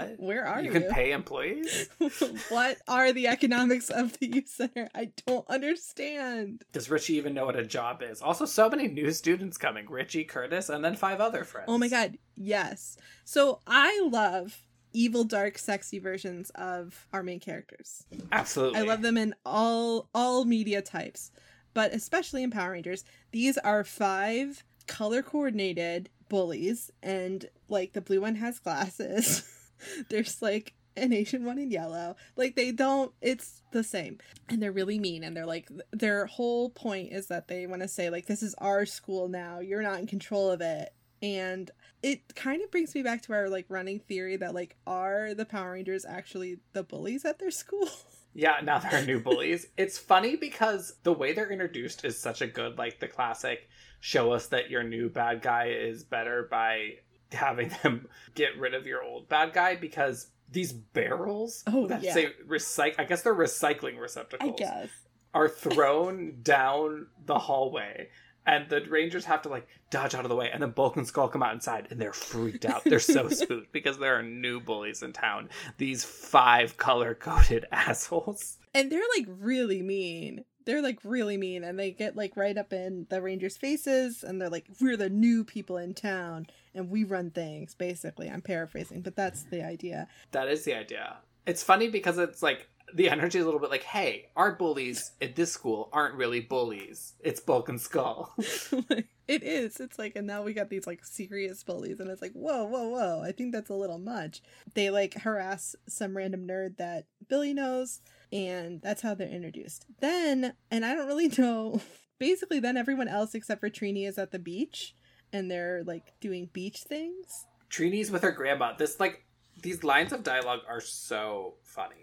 what?
Where are
you
you?
can pay employees?
what are the economics of the youth center? I don't understand.
Does Richie even know what a job is? Also, so many new students coming Richie, Curtis, and then five other friends.
Oh my god, yes. So I love evil, dark, sexy versions of our main characters.
Absolutely.
I love them in all all media types, but especially in Power Rangers. These are five color coordinated bullies, and like the blue one has glasses. There's like an Asian one in yellow. Like they don't. It's the same, and they're really mean. And they're like their whole point is that they want to say like this is our school now. You're not in control of it. And it kind of brings me back to our like running theory that like are the Power Rangers actually the bullies at their school?
Yeah, now they're new bullies. it's funny because the way they're introduced is such a good, like the classic show us that your new bad guy is better by having them get rid of your old bad guy because these barrels
Oh,
that
yeah.
say recycle I guess they're recycling receptacles
I guess.
are thrown down the hallway and the rangers have to like dodge out of the way and then bulk and skull come out inside and they're freaked out they're so spooked because there are new bullies in town these five color coded assholes
And they're like really mean. They're like really mean and they get like right up in the Rangers' faces and they're like, We're the new people in town and we run things, basically. I'm paraphrasing, but that's the idea.
that is the idea it's funny because it's like the energy is a little bit like hey our bullies at this school aren't really bullies it's bulk and skull
it is. It's like and now we got these like serious bullies and it's like, whoa, whoa, whoa. I think that's a little much. They like harass some random nerd that Billy knows, and that's how they're introduced. Then, and I don't really know basically then everyone else except for Trini is at the beach and they're like doing beach things.
Trini's with her grandma. This like these lines of dialogue are so funny.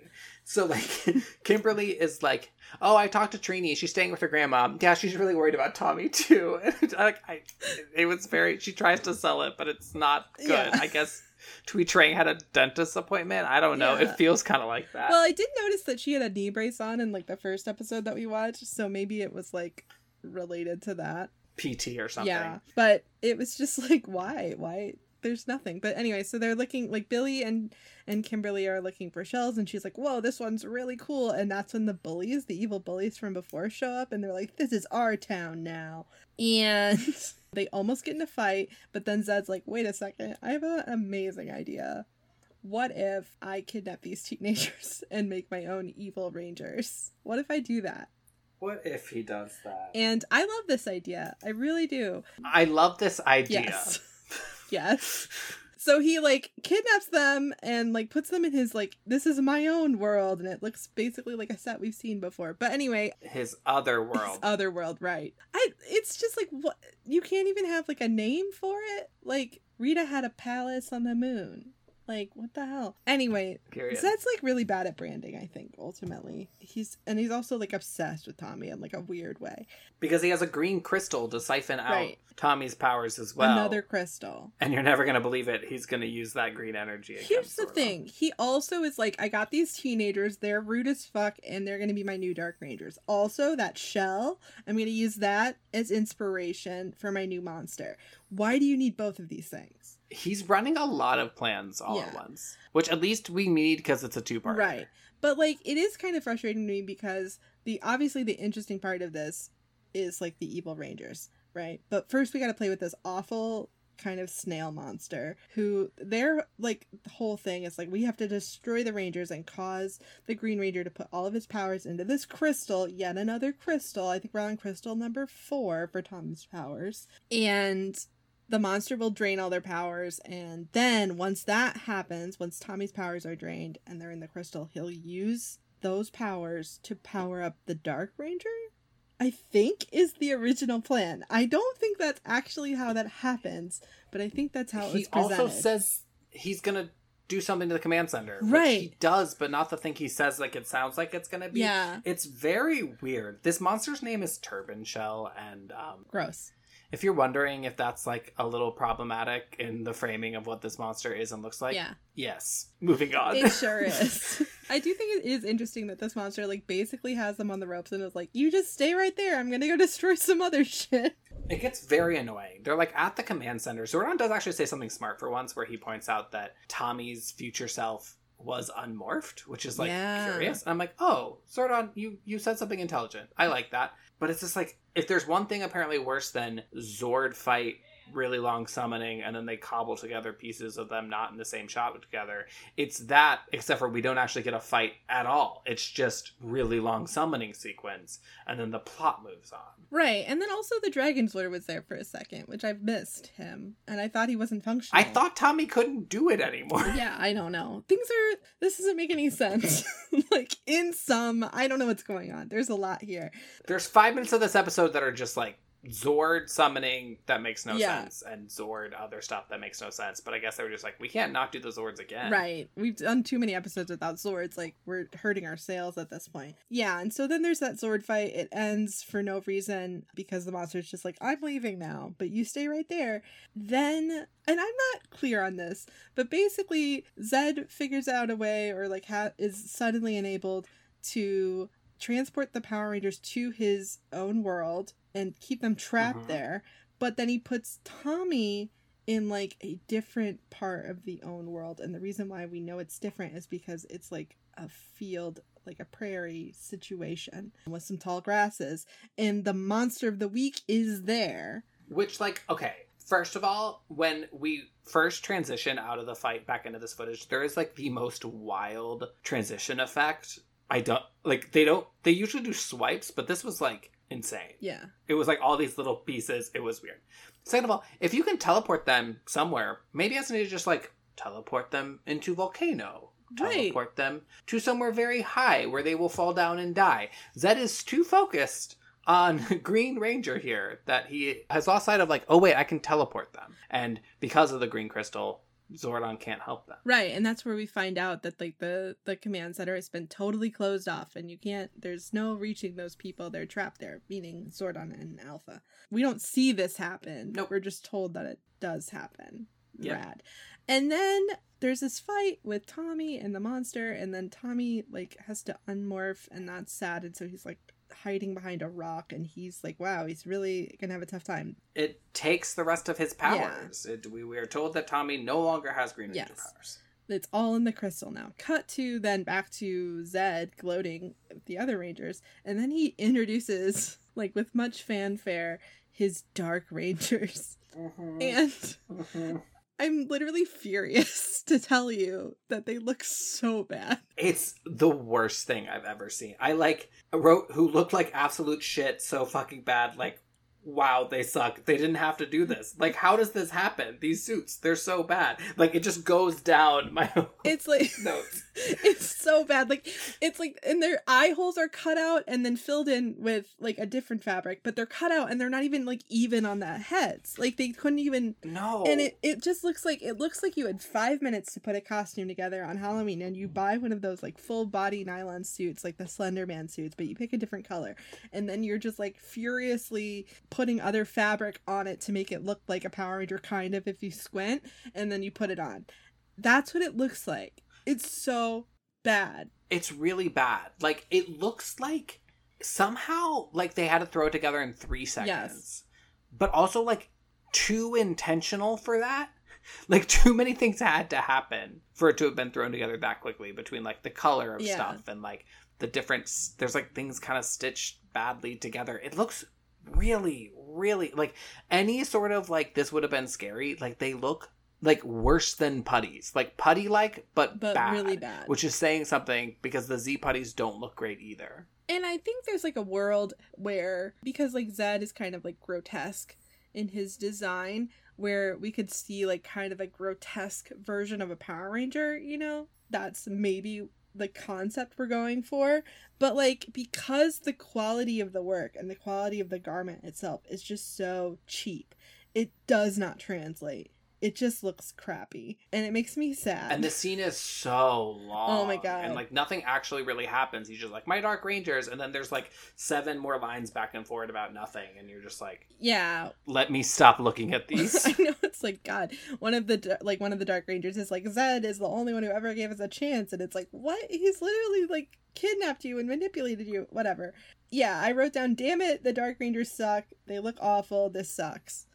So like Kimberly is like, "Oh, I talked to Trini. She's staying with her grandma. Yeah, she's really worried about Tommy too." And like I, it was very. She tries to sell it, but it's not good.
Yeah.
I guess Thuy Trang had a dentist appointment. I don't know.
Yeah.
It feels kind of like that.
Well, I did notice that she had a knee brace on in like the first episode that we watched, so maybe it was like related to that.
PT or something.
Yeah, but it was just like, why? Why? There's nothing. But anyway, so they're looking like Billy and and Kimberly are looking for shells, and she's like, "Whoa, this one's really cool!" And that's when the bullies, the evil bullies from before, show up, and they're like, "This is our town now." And they almost get in a fight, but then Zedd's like, "Wait a second, I have an amazing idea." What if I kidnap these teenagers and make my own evil rangers? What if I do that?
What if he does that?
And I love this idea. I really do.
I love this idea.
Yes. yes. So he like kidnaps them and like puts them in his like this is my own world and it looks basically like a set we've seen before. But anyway,
His other
his
world.
other world, right? I it's just like what you can't even have like a name for it. Like Rita had a palace on the moon. Like what the hell? Anyway,
Period.
Zedd's like really bad at branding, I think, ultimately. He's and he's also like obsessed with Tommy in like a weird way.
Because he has a green crystal to siphon out
Right.
Tommy's powers as well.
Another crystal.
And you're never gonna believe it. He's gonna use that green energy.
Here's the thing. He also is like, I got these teenagers, they're rude as fuck, and they're gonna be my new Dark Rangers. Also, that shell, I'm gonna use that as inspiration for my new monster. Why do you need both of these things?
He's running a lot of plans all at once, which at least we need because it's a two part.
Right. But like it is kind of frustrating to me because the obviously the interesting part of this is like the evil rangers, right? But first we got to play with this awful kind of snail monster who their like the whole thing is like we have to destroy the rangers and cause the green ranger to put all of his powers into this crystal yet another crystal i think we're on crystal number four for tommy's powers and the monster will drain all their powers and then once that happens once tommy's powers are drained and they're in the crystal he'll use those powers to power up the dark ranger i think is the original plan i don't think that's actually how that happens but i think that's how it
He also says he's gonna do something to the command center. which
Right.
he does, but not the thing he says like it sounds like it's gonna be.
yeah
It's very weird. This monster's name is Turban Shell, and um,
gross
if you're wondering if that's like a little problematic in the framing of what this monster is and looks like,
yeah
yes. Moving on.
It sure is. I do think it is interesting that this monster like basically has them on the ropes and is like, "You just stay right there. I'm gonna go destroy some other shit."
It gets very annoying. They're like at the command center. Zordon does actually say something smart for once, where he points out that Tommy's future self was unmorphed, which is like
Yeah.
curious. And I'm like, oh, Zordon, you you said something intelligent. I like that. But it's just like if there's one thing apparently worse than Zord fight really long summoning and then they cobble together pieces of them not in the same shot together it's that except for we don't actually get a fight at all it's just really long summoning sequence and then the plot moves on
Right, and then also the Dragonzord was there for a second, which I've missed him, and I thought he wasn't functional.
I thought Tommy couldn't do it anymore.
Yeah, I don't know. Things are. This doesn't make any sense. like in some, I don't know what's going on. There's a lot here.
There's five minutes of this episode that are just like Zord summoning that makes no
Yeah.
sense, and Zord other stuff that makes no sense. But I guess they were just like, we can't not do the Zords again.
Right. We've done too many episodes without Zords. Like, we're hurting our sales at this point. Yeah, and so then there's that sword fight. It ends for no reason because the monster's just like, I'm leaving now, but you stay right there. Then, and I'm not clear on this, but basically, Zedd figures out a way or like ha- is suddenly enabled to transport the Power Rangers to his own world and keep them trapped
Mhm.
there. But then he puts Tommy in like a different part of the own world and the reason why we know it's different is because it's like a field like a prairie situation with some tall grasses and the monster of the week is there
Which, like, okay, first of all, when we first transition out of the fight back into this footage, there is like the most wild transition effect. I don't like they don't they usually do swipes, but this was like insane.
yeah
It was like all these little pieces. It was weird. Second of all, if you can teleport them somewhere, maybe it's need to just like teleport them into volcano.
Right.
Teleport them to somewhere very high where they will fall down and die. Zedd is too focused on Green Ranger here that he has lost sight of like, oh wait, I can teleport them. And because of the green crystal, Zordon can't help them.
right and that's where we find out that like the the command center has been totally closed off and you can't there's no reaching those people they're trapped there meaning zordon and alpha we don't see this happen
Nope.
we're just told that it does happen
Yep.
rad and then there's this fight with tommy and the monster and then tommy like has to unmorph and that's sad and so he's like hiding behind a rock and he's like wow he's really gonna have a tough time
It takes the rest of his powers. It, we, we are told that Tommy no longer has Green Ranger
Yes.
powers.
it's all in the crystal now. Cut to then back to Zedd gloating the other Rangers, and then he introduces, like with much fanfare, his Dark Rangers. Mm-hmm. And mm-hmm. I'm literally furious to tell you that they look so bad.
It's the worst thing I've ever seen. I like wrote who looked like absolute shit so fucking bad. Like, wow, they suck. They didn't have to do this. Like, how does this happen? These suits, they're so bad. Like, it just goes down my
It's like
notes.
it's so bad. Like it's like and their eye holes are cut out and then filled in with like a different fabric, but they're cut out and they're not even like even on the heads. Like they couldn't even
No.
and it, it just looks like it looks like you had five minutes to put a costume together on Halloween and you buy one of those like full body nylon suits like the Slender Man suits, but you pick a different color and then you're just like furiously putting other fabric on it to make it look like a Power Ranger kind of if you squint and then you put it on. That's what it looks like. It's so bad.
it's really bad. Like it looks like somehow like they had to throw it together in three seconds.
Yes.
But also like too intentional for that. Like too many things had to happen for it to have been thrown together that quickly between like the color of
Yeah.
stuff and like the different there's like things kind of stitched badly together. It looks really really like any sort of like this would have been scary like they look like worse than putties like putty like but
But
bad,
really bad.
which is saying something because the z putties don't look great either
And I think there's like a world where because like Zedd is kind of like grotesque in his design where we could see like kind of a grotesque version of a Power Ranger, you know? That's maybe the concept we're going for. But like because the quality of the work and the quality of the garment itself is just so cheap, it does not translate. It just looks crappy. And it makes me sad.
and the scene is so long
Oh my God.
and like nothing actually really happens he's just like my dark rangers and then there's like seven more lines back and forth about nothing and you're just like
yeah,
let me stop looking at these
I know it's like God. One of the like one of the Dark Rangers is like Zedd is the only one who ever gave us a chance, and it's like what? He's literally like kidnapped you and manipulated you. Whatever. Yeah, I wrote down. Damn it, the Dark Rangers suck. They look awful. This sucks.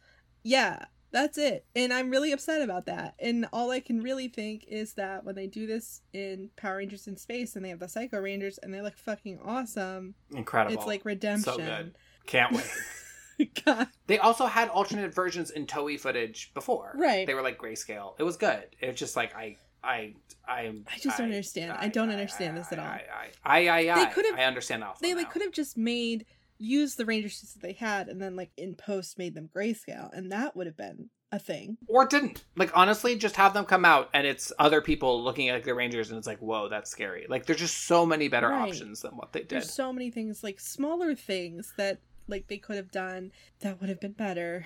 Yeah, that's it. And I'm really upset about that. And all I can really think is that when they do this in Power Rangers in Space and they have the Psycho Rangers and they look fucking awesome,
incredible
it's like redemption.
so good can't wait
God.
They also had alternate versions in Toei footage before.
Right.
They were like grayscale. It was good. It's just like I I I
I just don't understand. I don't understand this at all.
I I I, I,
They could've-
I understand also.
they like could have just made used the ranger suits that they had and then like in post made them grayscale and that would have been a thing
or didn't. Like honestly, just have them come out and it's other people looking at the Rangers and it's like, whoa, that's scary. Like there's just so many better
Right.
options than what they did.
there's so many things like smaller things that like they could have done that would have been better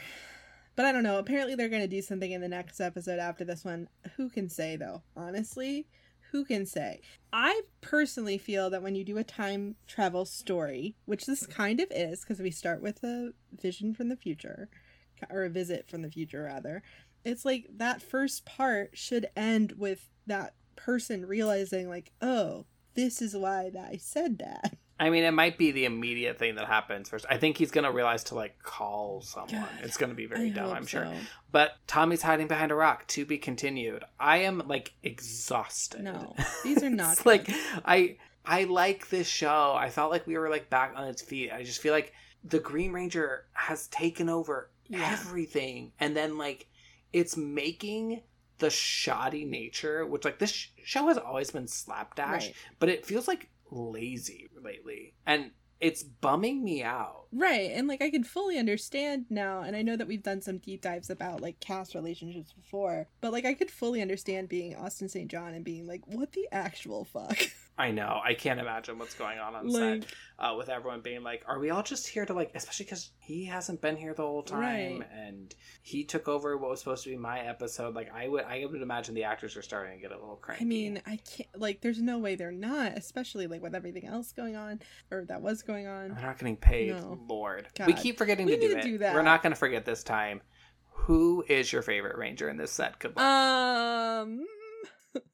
but i don't know apparently they're going to do something in the next episode after this one who can say though honestly who can say? I personally feel that when you do a time travel story which this kind of is because we start with a vision from the future or a visit from the future rather it's like that first part should end with that person realizing like oh this is why i said that
I mean, it might be the immediate thing that happens first. I think he's gonna realize to like call someone.
God,
it's gonna be very
I
dumb, I'm sure.
so.
But Tommy's hiding behind a rock to be continued. I am like exhausted.
No, these are not
like I I like this show. I felt like we were like back on its feet. I just feel like the Green Ranger has taken over
Yeah.
everything and then like it's making the shoddy nature, which like this sh- show has always been slapdash,
Right.
but it feels like lazy lately. And it's bumming me out.
Right, and like I can fully understand now, and I know that we've done some deep dives about like cast relationships before, but like I could fully understand being Austin St. John and being like, what the actual fuck?
I know. I can't imagine what's going on on
like,
set uh, with everyone being like, "Are we all just here to like?" Especially because he hasn't been here the whole time,
Right.
and he took over what was supposed to be my episode. Like, I would, I would imagine the actors are starting to get a little cranky.
I mean, I can't like. There's no way they're not, especially like with everything else going on or that was going on.
they're not getting paid.
No.
Lord,
God.
we keep forgetting
We
to do
to
it.
do that.
We're not going to forget this time. Who is your favorite ranger in this set? Good luck.
Um,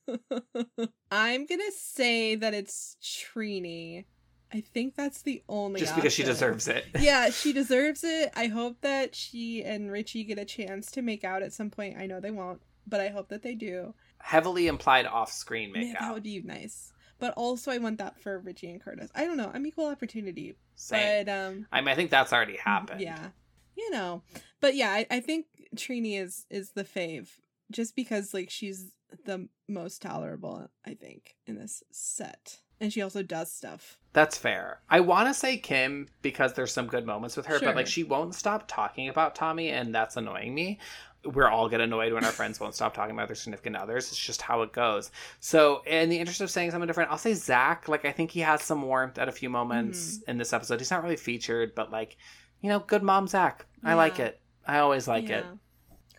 I'm gonna say that it's Trini. I think that's the only.
just because she deserves it.
yeah, she deserves it. I hope that she and Richie get a chance to make out at some point. I know they won't, but I hope that they do.
Heavily implied off-screen
Man, that would be nice. But also, I want that for Richie and Curtis. I don't know. I'm equal opportunity,
Same.
but um,
I mean, I think that's already happened.
yeah, you know. But yeah, I, I think Trini is is the fave, just because like she's the most tolerable, I think, in this set. And she also does stuff.
That's fair. I want to say Kim because there's some good moments with her,
Sure.
but like she won't stop talking about Tommy, and that's annoying me. We're all get annoyed when our friends won't stop talking about their significant others. It's just how it goes. So, in the interest of saying something different, I'll say Zack. Like, I think he has some warmth at a few moments
Mm-hmm.
in this episode. He's not really featured, but like, you know, good mom Zack. I like it. I always like it.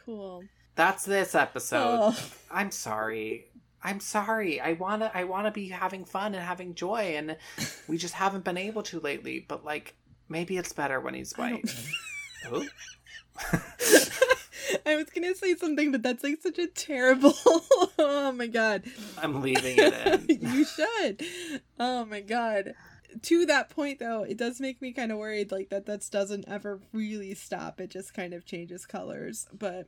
Cool.
That's this episode.
Oh.
I'm sorry. I'm sorry. I wanna I wanna be having fun and having joy and we just haven't been able to lately, but like maybe it's better when he's white. Oh,
I was gonna say something, but that's like such a terrible. oh my god.
I'm leaving it in.
you should. Oh my god. To that point, though, it does make me kind of worried, like that. That doesn't ever really stop. It just kind of changes colors, but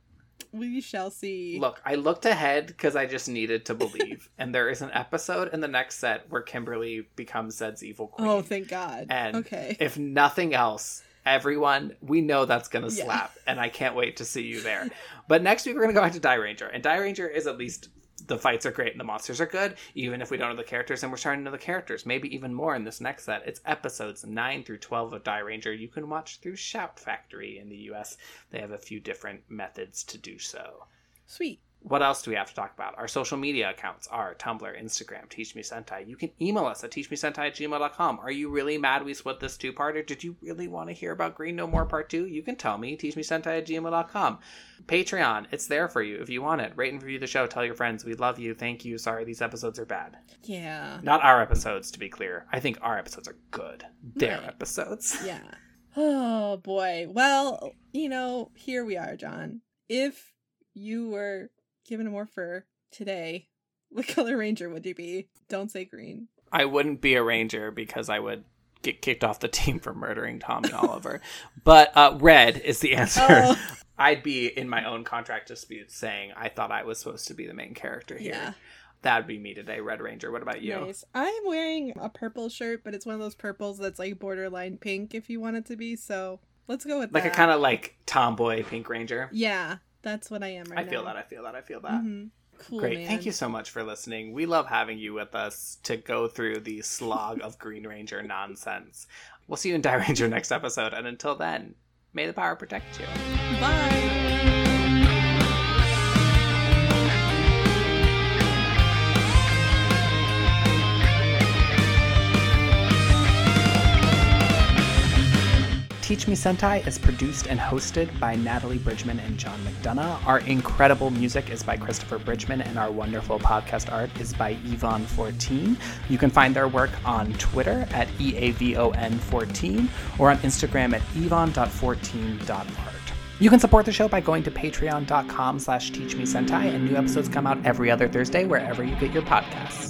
we shall see.
Look, I looked ahead because I just needed to believe. and there is an episode in the next set where Kimberly becomes Zedd's evil queen.
oh, thank God.
And
okay.
if nothing else, everyone, we know that's going to
Yeah.
slap, and I can't wait to see you there. But next week, we're going to go back to Dairanger, and Dairanger is at least the fights are great and the monsters are good, even if we don't know the characters, and we're starting to know the characters, maybe even more in this next set. It's episodes 9 through 12 of Dairanger. You can watch through Shout Factory in the US. They have a few different methods to do so.
Sweet.
What else do we have to talk about? Our social media accounts are Tumblr, Instagram, Teach Me Sentai. You can email us at teachmesentai at gmail.com. Are you really mad we split this two part, or Did you really want to hear about Green No More Part 2? You can tell me, teachmesentai at gmail.com. Patreon, it's there for you if you want it. Rate and review the show. Tell your friends. We love you. Thank you. Sorry, these episodes are bad.
Yeah.
Not our episodes, to be clear. I think our episodes are good. Their
Right.
episodes.
Yeah. Oh boy. Well, you know, here we are, John. If you were given more fur today, what color ranger would you be? Don't say green.
I wouldn't be a ranger because I would get kicked off the team for murdering Tommy Oliver. But uh, red is the answer.
Oh.
I'd be in my own contract dispute saying I thought I was supposed to be the main character here.
Yeah.
That'd be me today, Red Ranger. What about you?
Nice. I'm wearing a purple shirt, but it's one of those purples that's like borderline pink if you want it to be. So let's go with
Like
that.
a kind of like tomboy Pink Ranger.
Yeah, that's what I am right
I
now.
I feel that. I feel that. I feel that.
Mhm. Cool.
Great.
man.
Thank you so much for listening. We love having you with us to go through the slog of Green Ranger nonsense. We'll see you in Dairanger next episode. And until then, may the power protect you.
Bye.
Teach Me Sentai is produced and hosted by Natalie Bridgmon and John McDonough. Our incredible music is by Christopher Bridgmon, and our wonderful podcast art is by Eavon14. You can find their work on Twitter at E EAVON14 or on Instagram at eavon.14.art. You can support the show by going to patreon.com slash teachmesentai, and new episodes come out every other Thursday wherever you get your podcasts.